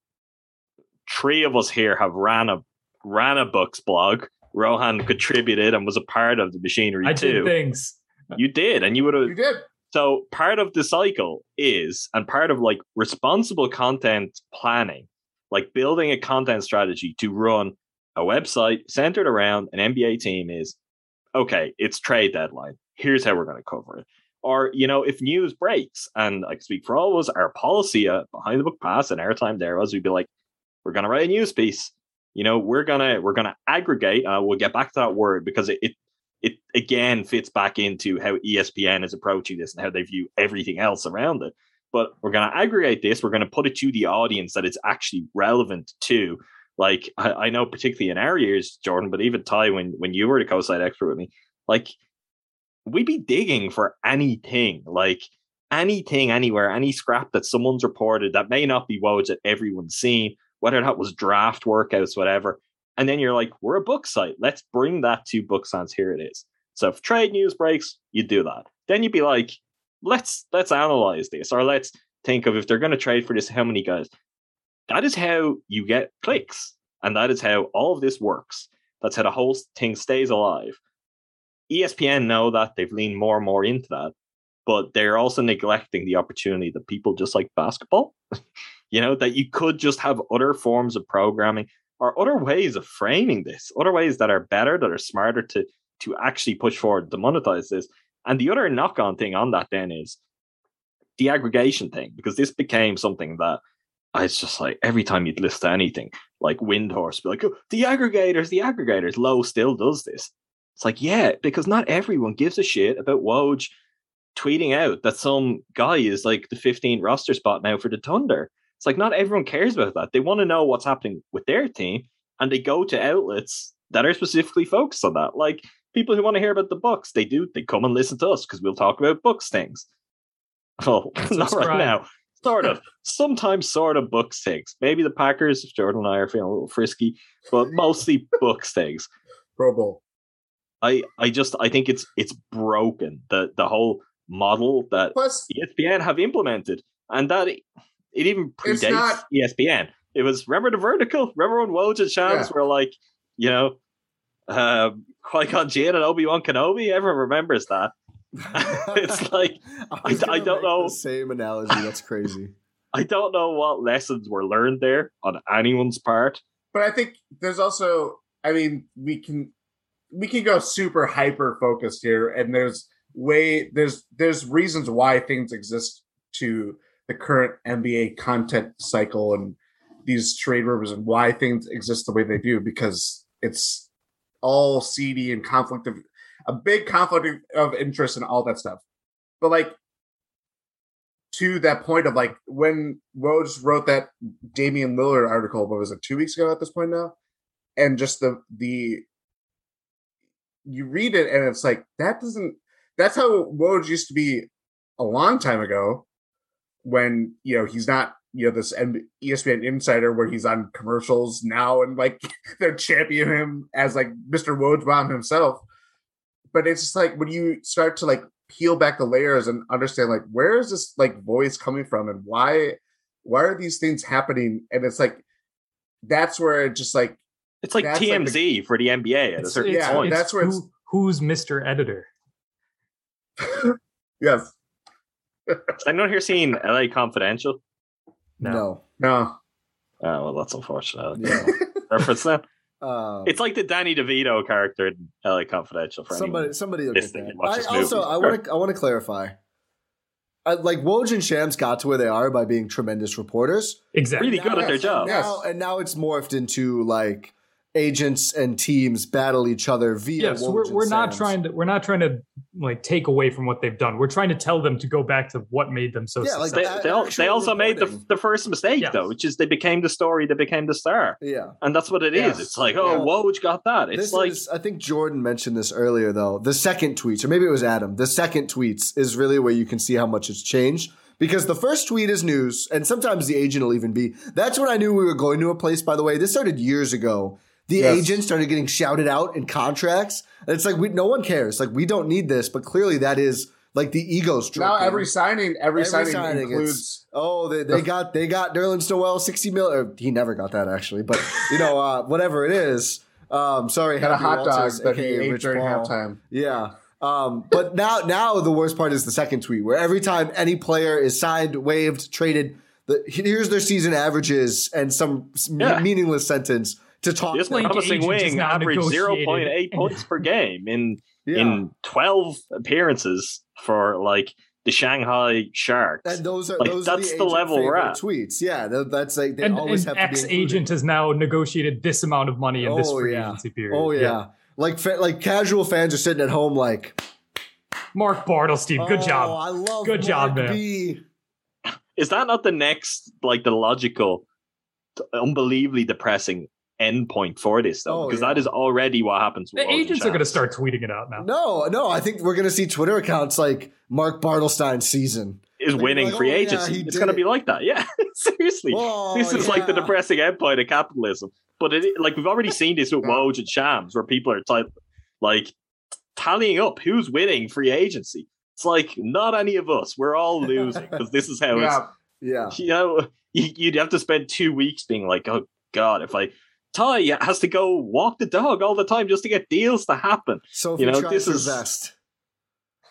three of us here have ran a ran a Bucks blog. Rohan contributed and was a part of the machinery I too. did things. You did, and you would have. You did. So part of the cycle is, and part of like responsible content planning, like building a content strategy to run a website centered around an NBA team is okay, it's trade deadline. Here's how we're going to cover it. Or, you know, if news breaks, and I speak for all of us, our policy uh, behind the Buck Pass and airtime there was we'd be like, we're going to write a news piece. You know, we're gonna we're gonna aggregate. Uh, we'll get back to that word because it, it it again fits back into how ESPN is approaching this and how they view everything else around it. But we're going to aggregate this. We're going to put it to the audience that it's actually relevant to. Like I, I know, particularly in our years, Jordan, but even Ty, when when you were the co-side expert with me, like we'd be digging for anything, like anything, anywhere, any scrap that someone's reported that may not be Woj that everyone's seen, whether that was draft workouts, whatever. And then you're like, we're a book site. Let's bring that to book signs. Here it is. So if trade news breaks, you do that. Then you'd be like, let's let's analyze this, or let's think of if they're going to trade for this, how many guys. That is how you get clicks, and that is how all of this works. That's how the whole thing stays alive. ESPN know that they've leaned more and more into that, but they're also neglecting the opportunity that people just like basketball. <laughs> you know that you could just have other forms of programming or other ways of framing this, other ways that are better, that are smarter to to actually push forward to monetize this. And the other knock on thing on that then is the aggregation thing, because this became something that it's just like every time you'd list anything, like Windhorst, be like, oh, the aggregators, the aggregators. Lowe still does this. It's like, yeah, because not everyone gives a shit about Woj tweeting out that some guy is like the 15 roster spot now for the Thunder. It's like not everyone cares about that. They want to know what's happening with their team, and they go to outlets that are specifically focused on that. Like people who want to hear about the Bucks, they do. They come and listen to us because we'll talk about Bucks things. <laughs> Oh, not right now. Sort of. <laughs> Sometimes sort of Bucks things. Maybe the Packers, if Jordan and I are feeling a little frisky, but mostly Bucks things. Pro Bowl. I I just I think it's it's broken the the whole model that Plus, ESPN have implemented, and that it, it even predates not- ESPN. It was remember the vertical. Remember when Woj and Shams Yeah. were like, you know, um, Qui Gon Jinn and Obi Wan Kenobi. Everyone remembers that. <laughs> It's <laughs> like, was I- I don't know. the same analogy. That's crazy. <laughs> I don't know what lessons were learned there on anyone's part. but I think there's also, I mean, we can we can go super hyper focused here, and there's way there's there's reasons why things exist to the current NBA content cycle and these trade rumors and why things exist the way they do because it's all seedy and conflict of a big conflict of interest and all that stuff. But like to that point of like when Woj wrote that Damian Lillard article, what was it, two weeks ago at this point now? And just the the you read it and it's like that doesn't that's how Woj used to be a long time ago when you know he's not you know this ESPN insider where he's on commercials now and like <laughs> they're championing him as like Mr. Wojbomb himself. But it's just like when you start to like peel back the layers and understand like where is this like voice coming from and why why are these things happening? And it's like that's where it just like It's like That's like TMZ for the NBA at a certain it's- yeah, point. that's where who, who's Mr. Editor. <laughs> yes Is anyone here seen LA Confidential? No. no Oh well, that's unfortunate. Yeah. <laughs> Reference that. <laughs> Um, It's like the Danny DeVito character in LA Confidential. For somebody anyone. somebody will get that. I also movie. I want to I want to clarify. I, like Woj and Shams got to where they are by being tremendous reporters. Exactly. really good at their Yes, job. yes. Now and now it's morphed into like agents and teams battle each other via. Yeah, so we're, we're not trying to we're not trying to like take away from what they've done. We're trying to tell them to go back to what made them so Yeah, like They, they, al- they also made the, the first mistake Yes. though, which is they became the story, they became the star, Yeah. and that's what it is. Yes. It's like, oh, Yeah. Woj got that. It's this like is, I think Jordan mentioned this earlier, though. The second tweets, or maybe it was Adam, the second tweets is really where you can see how much it's changed. Because the first tweet is news, and sometimes the agent will even be. That's when I knew we were going to a place, by the way. This started years ago. The Yes. agent started getting shouted out in contracts. And it's like, we, no one cares. Like, we don't need this, but clearly that is like the ego stroke. now every signing every, Every signing, signing, includes Oh, they, they <laughs> got they got Nerlens Noel sixty mil. He never got that actually, but you know uh, whatever it is. Um, sorry, got a hot dog that he ate Rich during Paul. halftime Yeah. Um, but now, now the worst part is the second tweet, where every time any player is signed, waived, traded, the, here's their season averages and some Yeah. meaningless sentence to talk. This Blank promising wing averaged zero negotiated. point eight <laughs> points per game in Yeah. in twelve appearances for like the Shanghai Sharks. and those are Like, those are that's the, the level we're at. Tweets, yeah, th- that's like they and always an have to ex agent has now negotiated this amount of money in this Oh, free yeah. agency period. Oh yeah. Like fa- like casual fans are sitting at home like, Mark Bartelstein, good "Oh, job. I love Good job, Mark man." B." Is that not the next like the logical, unbelievably depressing end point for this though? Oh, because yeah. that is already what happens. With The agents are going to start tweeting it out now. No, no, I think we're gonna see Twitter accounts like Mark Bartelstein season. Is Like, winning like, free oh, agency. he it's did going to be like that. Yeah, <laughs> seriously. Oh, this is like the yeah. depressing endpoint of capitalism. But it like we've already seen this with <laughs> Woj and Shams, where people are type like tallying up who's winning free agency. It's like not any of us. We're all <laughs> losing because this is how Yeah, Yeah. it's. You know, you, you'd have to spend two weeks being like, oh god, if I. Ty has to go walk the dog all the time just to get deals to happen. Sophie You know, tries this her is- best.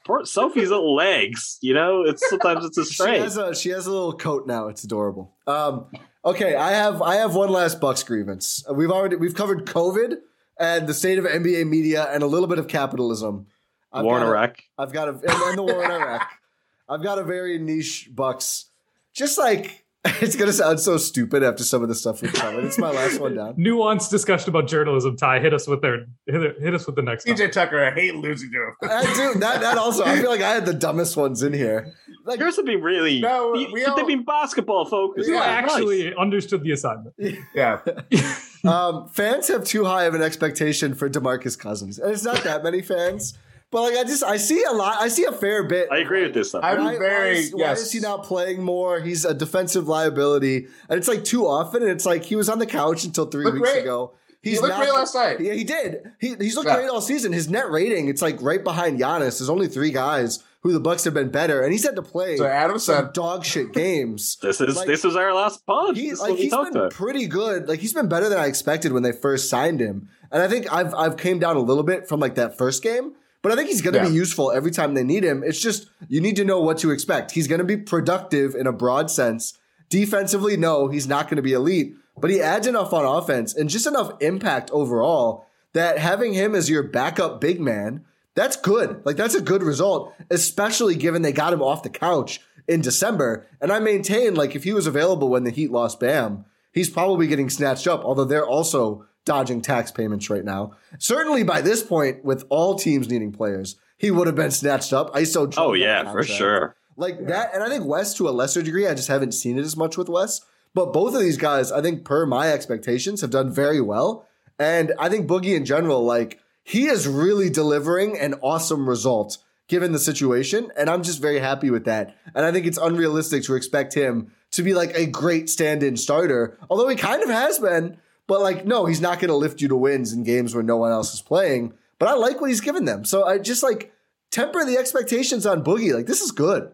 Poor Sophie's little legs, you know, it's sometimes it's a <laughs> She strain. has a she has a little coat now. It's adorable. Um, okay, I have I have one last Bucks grievance. Uh, We've already we've covered COVID and the state of NBA media and a little bit of capitalism. I've War in Iraq. I've got a and, and the war in Iraq. <laughs> I've got a very niche Bucks. Just like <laughs> it's gonna sound so stupid after some of the stuff we've covered. It's my last one down. <laughs> Nuanced discussion about journalism. Ty, hit us with their hit, hit us with the next one. TJ Tucker, I hate losing to him. I do that. That also. I feel like I had the dumbest ones in here. Like Yours have been really. No, you- we all- they've been basketball focused. You Yeah, actually understood the assignment. Yeah, <laughs> um, fans have too high of an expectation for Demarcus Cousins, and it's not that many fans. But like, I just I see a lot. I see a fair bit. I agree with this stuff. I'm Why, very why, is, why is he not playing more? He's a defensive liability, and it's like too often. And it's like he was on the couch until three Looked weeks great. ago. He looked great last night. Yeah, he did. He, he's looked Yeah. great all season. His net rating, it's like right behind Giannis. There's only three guys who the Bucks have been better, and he's had to play So Adam some said, dog shit games. <laughs> This is Like- this was our last pod. He, this like what we he's talked been about. pretty good. Like he's been better than I expected when they first signed him. And I think I've I've came down a little bit from like that first game. But I think he's going to Yeah. be useful every time they need him. It's just you need to know what to expect. He's going to be productive in a broad sense. Defensively, no, he's not going to be elite, but he adds enough on offense and just enough impact overall that having him as your backup big man, that's good. Like that's a good result, especially given they got him off the couch in December. And I maintain like if he was available when the Heat lost Bam, he's probably getting snatched up, although they're also dodging tax payments right now. Certainly by this point, with all teams needing players, he would have been snatched up. I ISO. Oh yeah, for sure. Like that, and I think Wes to a lesser degree. I just haven't seen it as much with Wes, But both of these guys, I think, per my expectations, have done very well. And I think Boogie in general, like he is really delivering an awesome result given the situation. And I'm just very happy with that. And I think it's unrealistic to expect him to be like a great stand-in starter, although he kind of has been. But like, no, he's not going to lift you to wins in games where no one else is playing. But I like what he's given them. So I just like temper the expectations on Boogie. Like this is good.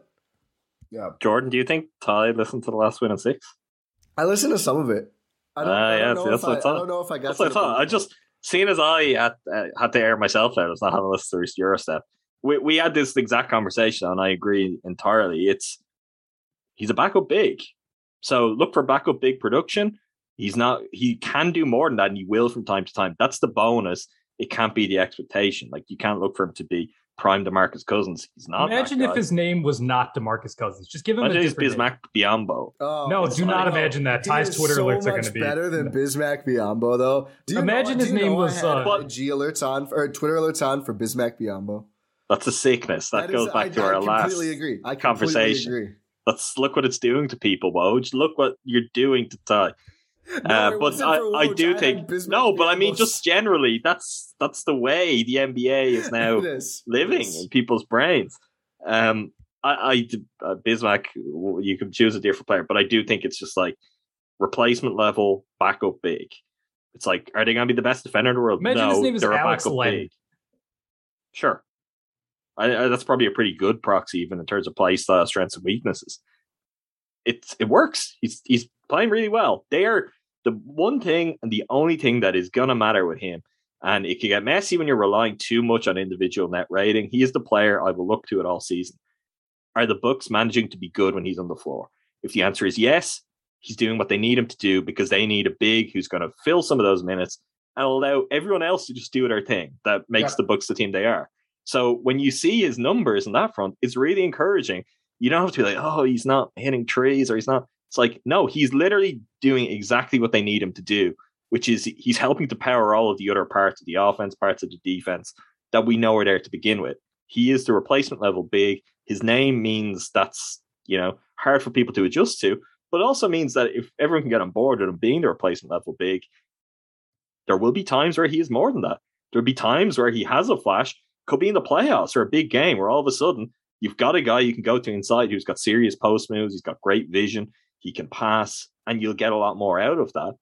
yeah, Jordan, do you think Ty listened to the last win in six? I listened to some of it. I don't, Ah, I don't see, know if I, I don't know if I got That's what I thought. I just seeing as I had uh, had to air myself out, I was not having to listen to Eurostep. We we had this exact conversation, and I agree entirely. It's he's a backup big, so look for backup big production. He's not. He can do more than that, and he will from time to time. That's the bonus. It can't be the expectation. Like you can't look for him to be prime Demarcus Cousins. He's not. Imagine if his name was not Demarcus Cousins. Just give him Imagine a he's different name. Bismack Biyombo. Oh, No, do not like- imagine that. Ty's Twitter so alerts are going to be better than Bismack Biyombo, though. Do you Imagine know, his do name was, I had uh, G alerts on or Twitter alerts on for Bismack Biyombo. That's a sickness. That, That goes is- back I, to I our last completely agree. I conversation. Agree. Let's look what it's doing to people, Woj. Look what you're doing to Ty. No, uh, but I, I do had think no, but I mean Biyombo's- just generally, that's that's the way the NBA is <laughs> now It is. It living is. in people's brains. Um, I, I uh, Bismack, you can choose a different player, but I do think it's just like replacement level backup big. It's like, are they going to be the best defender in the world? Imagine no, his name is they're a Alex backup Len. big. Sure, I, I, that's probably a pretty good proxy, even in terms of play style, strengths, and weaknesses. It it works. He's he's playing really well. They are the one thing and the only thing that is gonna matter with him And it can get messy when you're relying too much on individual net rating. He is the player I will look to it all season. Are the Bucks managing to be good when he's on the floor? If the answer is yes, he's doing what they need him to do because they need a big who's going to fill some of those minutes and allow everyone else to just do their thing that makes Yeah. the Bucks the team they are. So when you see his numbers on that front, it's really encouraging. You don't have to be like, oh, he's not hitting trees or he's not. It's like, no, he's literally doing exactly what they need him to do, which is he's helping to power all of the other parts of the offense, parts of the defense that we know are there to begin with. He is the replacement level big. His name means that's, you know, hard for people to adjust to, but it also means that if everyone can get on board with him being the replacement level big, there will be times where he is more than that. There'll be times where he has a flash, could be in the playoffs or a big game where all of a sudden you've got a guy you can go to inside who's got serious post moves, he's got great vision, he can pass, and you'll get a lot more out of that.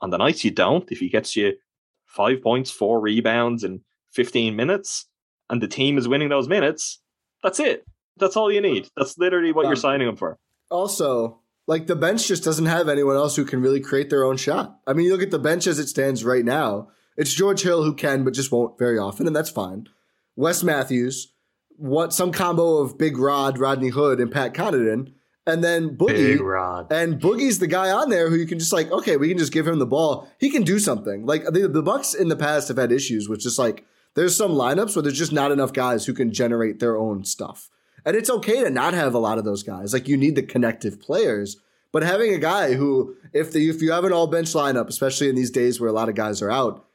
On the nights you don't, if he gets you five points, four rebounds in 15 minutes, and the team is winning those minutes, that's it. That's all you need. That's literally what you're signing him for. Also, like the bench just doesn't have anyone else who can really create their own shot. I mean, you look at the bench as it stands right now. It's George Hill who can, but just won't very often, and that's fine. Wes Matthews, what some combo of Big Rod, Rodney Hood, and Pat Connaughton, and then Boogie. Big Rod. And Boogie's the guy on there who you can just like, okay, we can just give him the ball. He can do something. Like the, the Bucks in the past have had issues with just like there's some lineups where there's just not enough guys who can generate their own stuff. And it's okay to not have a lot of those guys. Like you need the connective players, but having a guy who, if the if you have an all bench lineup, especially in these days where a lot of guys are out,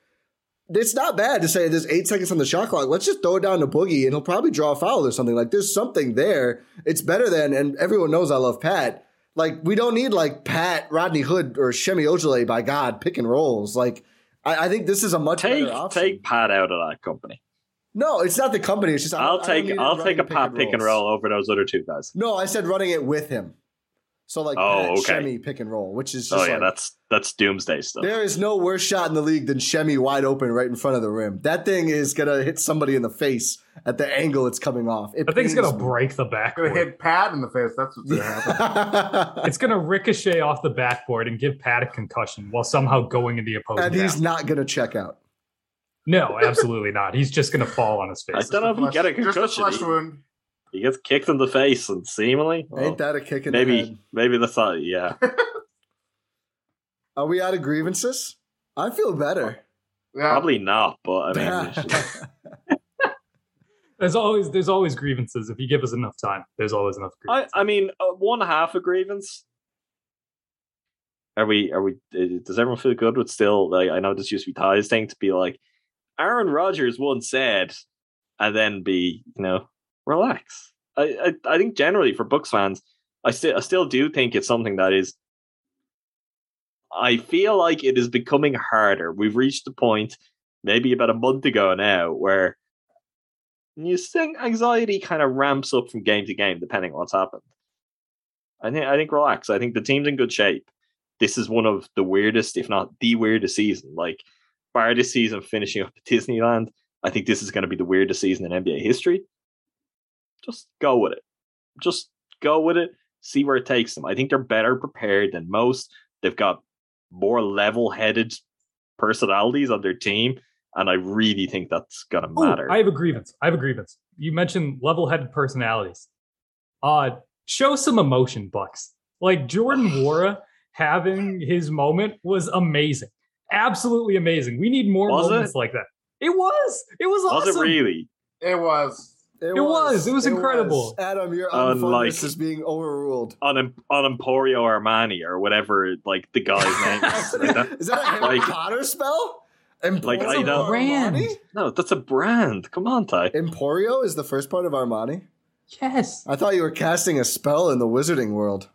it's not bad to say there's eight seconds on the shot clock. Let's just throw it down to Boogie and he'll probably draw a foul or something. Like there's something there. It's better than, and everyone knows I love Pat. Like we don't need like Pat, Rodney Hood, or Shemi Ojale by God pick and rolls. Like I, I think this is a much Take better option. take Pat out of that company. no, it's not the company. It's just I I'll I take it I'll take a Pat pick and roll over those other two guys. No, I said running it with him. So like Oh, Pat, okay. Shemi pick and roll, which is oh, just Oh yeah, like, that's that's doomsday stuff. There is no worse shot in the league than Shemi wide open right in front of the rim. That thing is gonna hit somebody in the face at the angle it's coming off. It I think it's gonna me. break the Gonna backboard. hit Pat in the face. That's what's gonna happen. <laughs> It's gonna ricochet off the backboard and give Pat a concussion while somehow going in the opposing. and he's down. not gonna check out. no, absolutely not. He's just gonna fall on his face. I don't know if you get a Just a concussion. flesh wound. He gets kicked in the face and seemingly well, Ain't that a kick in the maybe head? maybe that's not yeah. <laughs> Are we out of grievances? I feel better. Yeah. Probably not, but I mean <laughs> we There's always there's always grievances. If you give us enough time, there's always enough I, grievances. I mean uh, one half a grievance. Are we are we uh, does everyone feel good with still like I know this used to be Ty's thing to be like Aaron Rodgers once said and then be, you know, relax. I, I I think generally for Bucks fans, I still I still do think it's something that is I feel like it is becoming harder. We've reached the point, maybe about a month ago now, where you think anxiety kind of ramps up from game to game, depending on what's happened. I think I think relax. I think the team's in good shape. This is one of the weirdest, if not the weirdest season. Like bar this season finishing up at Disneyland, I think this is going to be the weirdest season in NBA history. Just go with it. Just go with it. See where it takes them. I think they're better prepared than most. They've got more level-headed personalities on their team, and I really think that's going to matter. I have a grievance. I have a grievance. You mentioned level-headed personalities. Uh, show some emotion, Bucks. Like Jordan <sighs> Nwora having his moment was amazing. Absolutely amazing. We need more Was it? moments like that. It was. It was Was awesome. it really? It was. It, was. It was incredible. Adam, your Unlike- unfundness is being overruled. on on Emporio Armani or whatever like the guy's <laughs> name is. Like that- is that a Harry Like- Potter spell? Emporio Like, I know- Brand. Armani? No, that's a brand. Come on, Ty. Emporio is the first part of Armani. Yes. I thought you were casting a spell in the wizarding world.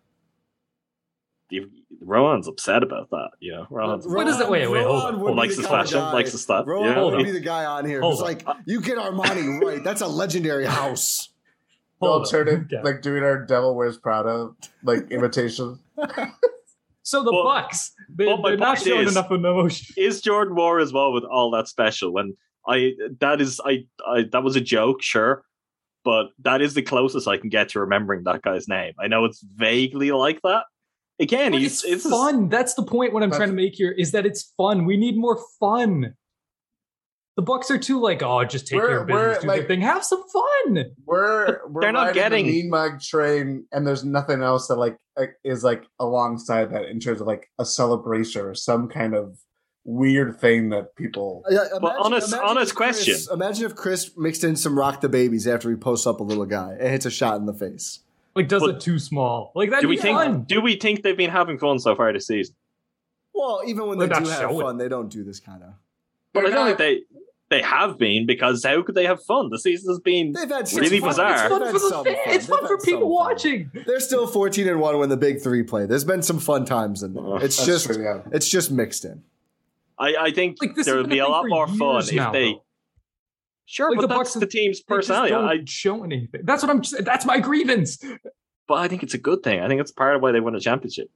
You- Rohan's upset about that. You know, uh, Rohan's What is it? Wait, wait, hold on. would oh, be Likes the his fashion, guy- likes his stuff. Rohan Yeah. would be the guy on here Hold who's on. like, you get Armani right. That's a legendary house. We'll <laughs> Hold turn on. it Okay. like doing our Devil Wears Prada like <laughs> imitation. So the Well- Bucks, they, well, my they're not point showing is- enough emotion. is Jordan Moore as well with all that special. When I that is I, I that was a joke, sure, but that is the closest I can get to remembering that guy's name. I know it's vaguely like that. Again, But he's it's, it's fun. That's the point. What I'm That's- trying to make here is that it's fun. We need more fun. The Bucks are too like, oh, just take We're- care of business, we're, do like- their thing, have some fun. We're <laughs> we're They're not getting- the mean mug train, and there's nothing else that like uh, is like alongside that in terms of like a celebration or some kind of weird thing that people. Yeah, But honest- honest Khris- question. Imagine if Khris mixed in some rock the babies after he posts up a little guy and hits a shot in the face. Like, does But- it too small? Like that. Do we think? Do we think they've been having fun so far this season? Well, even when They're they do have showing. fun, they don't do this kind of. But I They're don't not- think they they have been because how could they have fun? The season has been They've had Really fun. bizarre. It's They've fun for the fans. fun. It's fun for people some fun. watching. They're still 14 and 1 when the big three play. There's been some fun times in there. It's just true, yeah. it's just mixed in. I, I think Like there would be a thing lot more fun years if now, they. Though. Sure, Like, but the that's Bucks- the team's They just personality. don't I, show anything. That's what I'm. Just, that's my grievance. but I think it's a good thing. I think it's part of why they won a championship.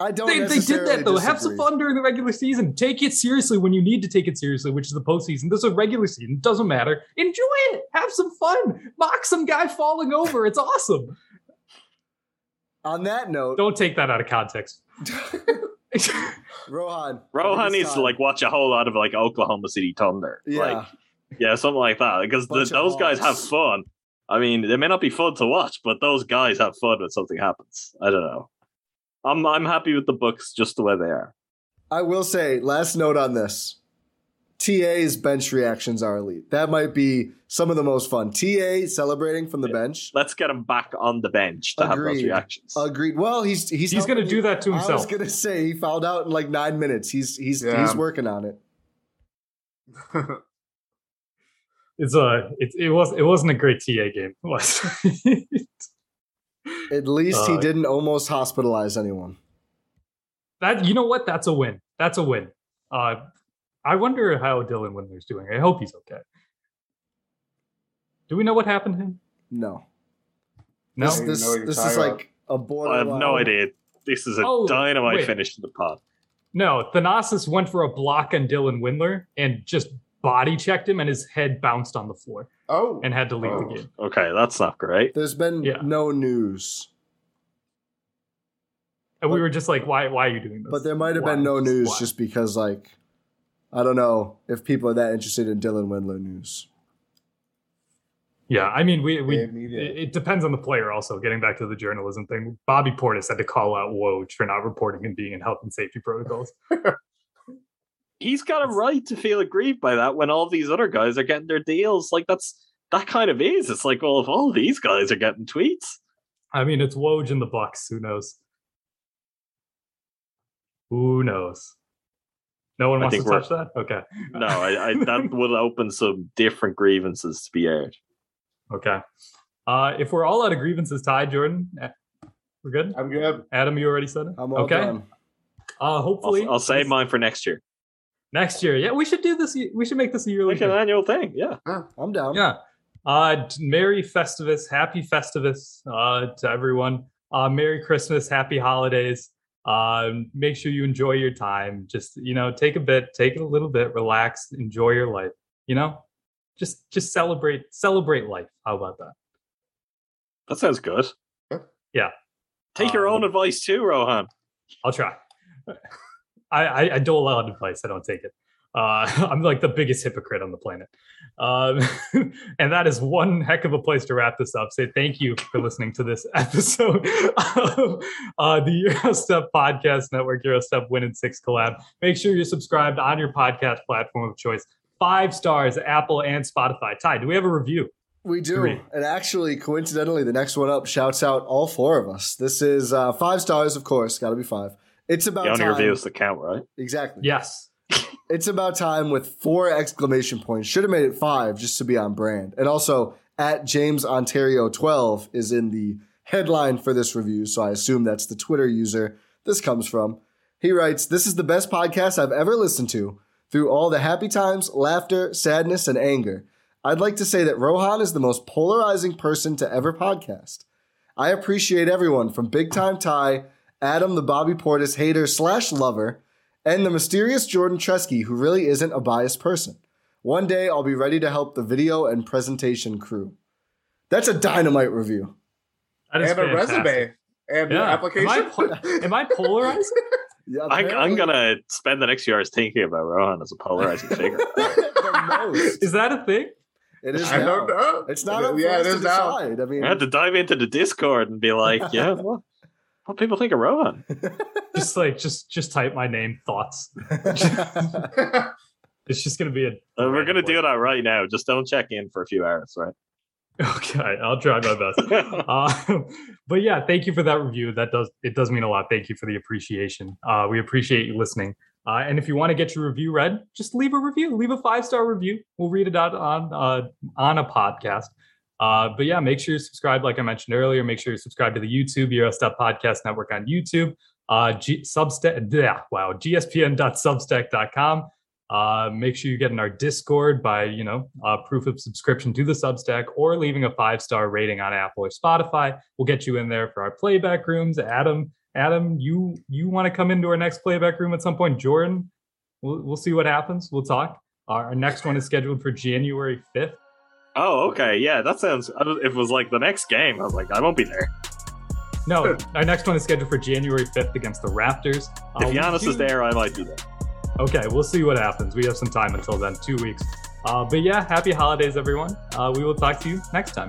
I don't They, they did that though. Have some fun during the regular season. Take it seriously when you need to take it seriously, which is the postseason. This is a regular season. Doesn't matter. Enjoy it. Have some fun. Mock some guy falling over. It's awesome. On that note, Don't take that out of context. <laughs> Rohan. Rohan needs it's to like watch a whole lot of like Oklahoma City Thunder. Yeah. Like, yeah, something like that. Because the, Bunch of those guys have fun. I mean, they may not be fun to watch, but those guys have fun when something happens. I don't know. I'm I'm happy with the Bucks just the way they are. I will say, last note on this. TA's bench reactions are elite. That might be some of the most fun. TA celebrating from the bench. Let's get him back on the bench to have those Agreed. reactions. Agreed. Well, he's he's He's gonna do that to himself. I was gonna say he fouled out in like nine minutes. He's he's Yeah. he's working on it. <laughs> It's a. It, it was. It wasn't a great TA game. It was. <laughs> At least he Uh, didn't almost hospitalize anyone. that you know what? That's a win. That's a win. Uh, I wonder how Dylan Windler's doing. I hope he's okay. Do we know what happened to him? No. No. This this, even know what you're this is talking like a borderline. I have no idea. This is a Oh, dynamite wait. finish to the pod. No, Thanasis went for a block on Dylan Windler and just body checked him, and his head bounced on the floor oh, and had to leave Oh. the game. Okay, that's not great. There's been Yeah. no news, And we were just like, "Why? Why are you doing this?" but there might have Why? been no news why? just because like I don't know if people are that interested in Dylan Windler news. Yeah, I mean, we we it, it depends on the player. Also, getting back to the journalism thing, Bobby Portis had to call out Woj for not reporting and being in health and safety protocols. <laughs> He's got a right to feel aggrieved by that when all these other guys are getting their deals. Like that's that kind of is. It's like, well, if all these guys are getting tweets, I mean, it's Woj in the Bucks. Who knows? Who knows? No one wants to touch that. Okay. no, I, I <laughs> that will open some different grievances to be aired. Okay. Uh, if we're all out of grievances tied, Jordan, eh, we're good. I'm good. Adam, you already said it. I'm all okay. done. Uh, hopefully, I'll, I'll save mine for next year. Next year. Yeah, we should do this. We should make this a yearly. Like an thing. annual thing. Yeah. I'm down. Yeah. Uh, Merry Festivus, Happy Festivus uh, to everyone. Uh, Merry Christmas, Happy Holidays. Um, make sure you enjoy your time. Just you know, take a bit, take it a little bit, relax, enjoy your life. You know, just just celebrate celebrate life. How about that? That sounds good. Yeah. Take your Um, own advice too, Rohan. I'll try. I, I, I dole out advice. I don't take it. Uh, <laughs> I'm like the biggest hypocrite on the planet. Um, <laughs> and that is one heck of a place to wrap this up. Say thank you for listening to this <laughs> episode of uh, the Eurostep Podcast Network, Eurostep Win and Six collab. Make sure you're subscribed on your podcast platform of choice. Five stars, Apple and Spotify. Ty, do we have a review? We do. And actually, coincidentally, the next one up shouts out all four of us. This is uh, five stars, of course. Got to be five. It's about The only time. reviews that count, right? Exactly. Yes. <laughs> It's about time with four exclamation points. Should have made it five just to be on brand. And also, at James Ontario 12 is in the headline for this review. So I assume that's the Twitter user this comes from. He writes, This is the best podcast I've ever listened to. Through all the happy times, laughter, sadness, and anger. I'd like to say that Rohan is the most polarizing person to ever podcast. I appreciate everyone from Big Time Ty, Adam the Bobby Portis hater slash lover, and the mysterious Jordan Tresky, who really isn't a biased person. One day I'll be ready to help the video and presentation crew. That's a dynamite review. That is and a resume and an Yeah. application. Am I, po- am I polarizing? <laughs> Yeah, I, I'm gonna spend the next few hours thinking about Rohan as a polarizing <laughs> figure. the most. Is that a thing? It is I now. don't know. It's not up yeah, it is it to now. decide. I mean, I had to dive into the Discord and be like, yeah, what, what people think of Rohan? <laughs> Just like just just type my name thoughts. <laughs> It's just gonna be a. Uh, we're gonna do that right now. Just don't check in for a few hours, right? Okay, I'll try my best. <laughs> uh, but yeah, thank you for that review. That does it does mean a lot. Thank you for the appreciation. Uh, we appreciate you listening. Uh, and if you want to get your review read, just leave a review. Leave a five star review. We'll read it out on uh, on a podcast. Uh, but yeah, make sure you subscribe. Like I mentioned earlier, make sure you subscribe to the YouTube Eurostep Podcast Network on YouTube. Uh, G- Substack, yeah, wow, gspn.substack.com. Uh, make sure you get in our Discord by, you know, uh, proof of subscription to the Substack or leaving a five star rating on Apple or Spotify. We'll get you in there for our playback rooms. Adam, Adam, you you want to come into our next playback room at some point? Jordan, we'll we'll see what happens. We'll talk. Our, our next one is scheduled for January fifth. Oh, okay, yeah, that sounds. If it was like the next game, I was like, I won't be there. No, our next one is scheduled for January fifth against the Raptors. Uh, If we Giannis do- is there, I might be there. Okay, we'll see what happens. We have some time until then, two weeks. Uh, but yeah, happy holidays, everyone. Uh, we will talk to you next time.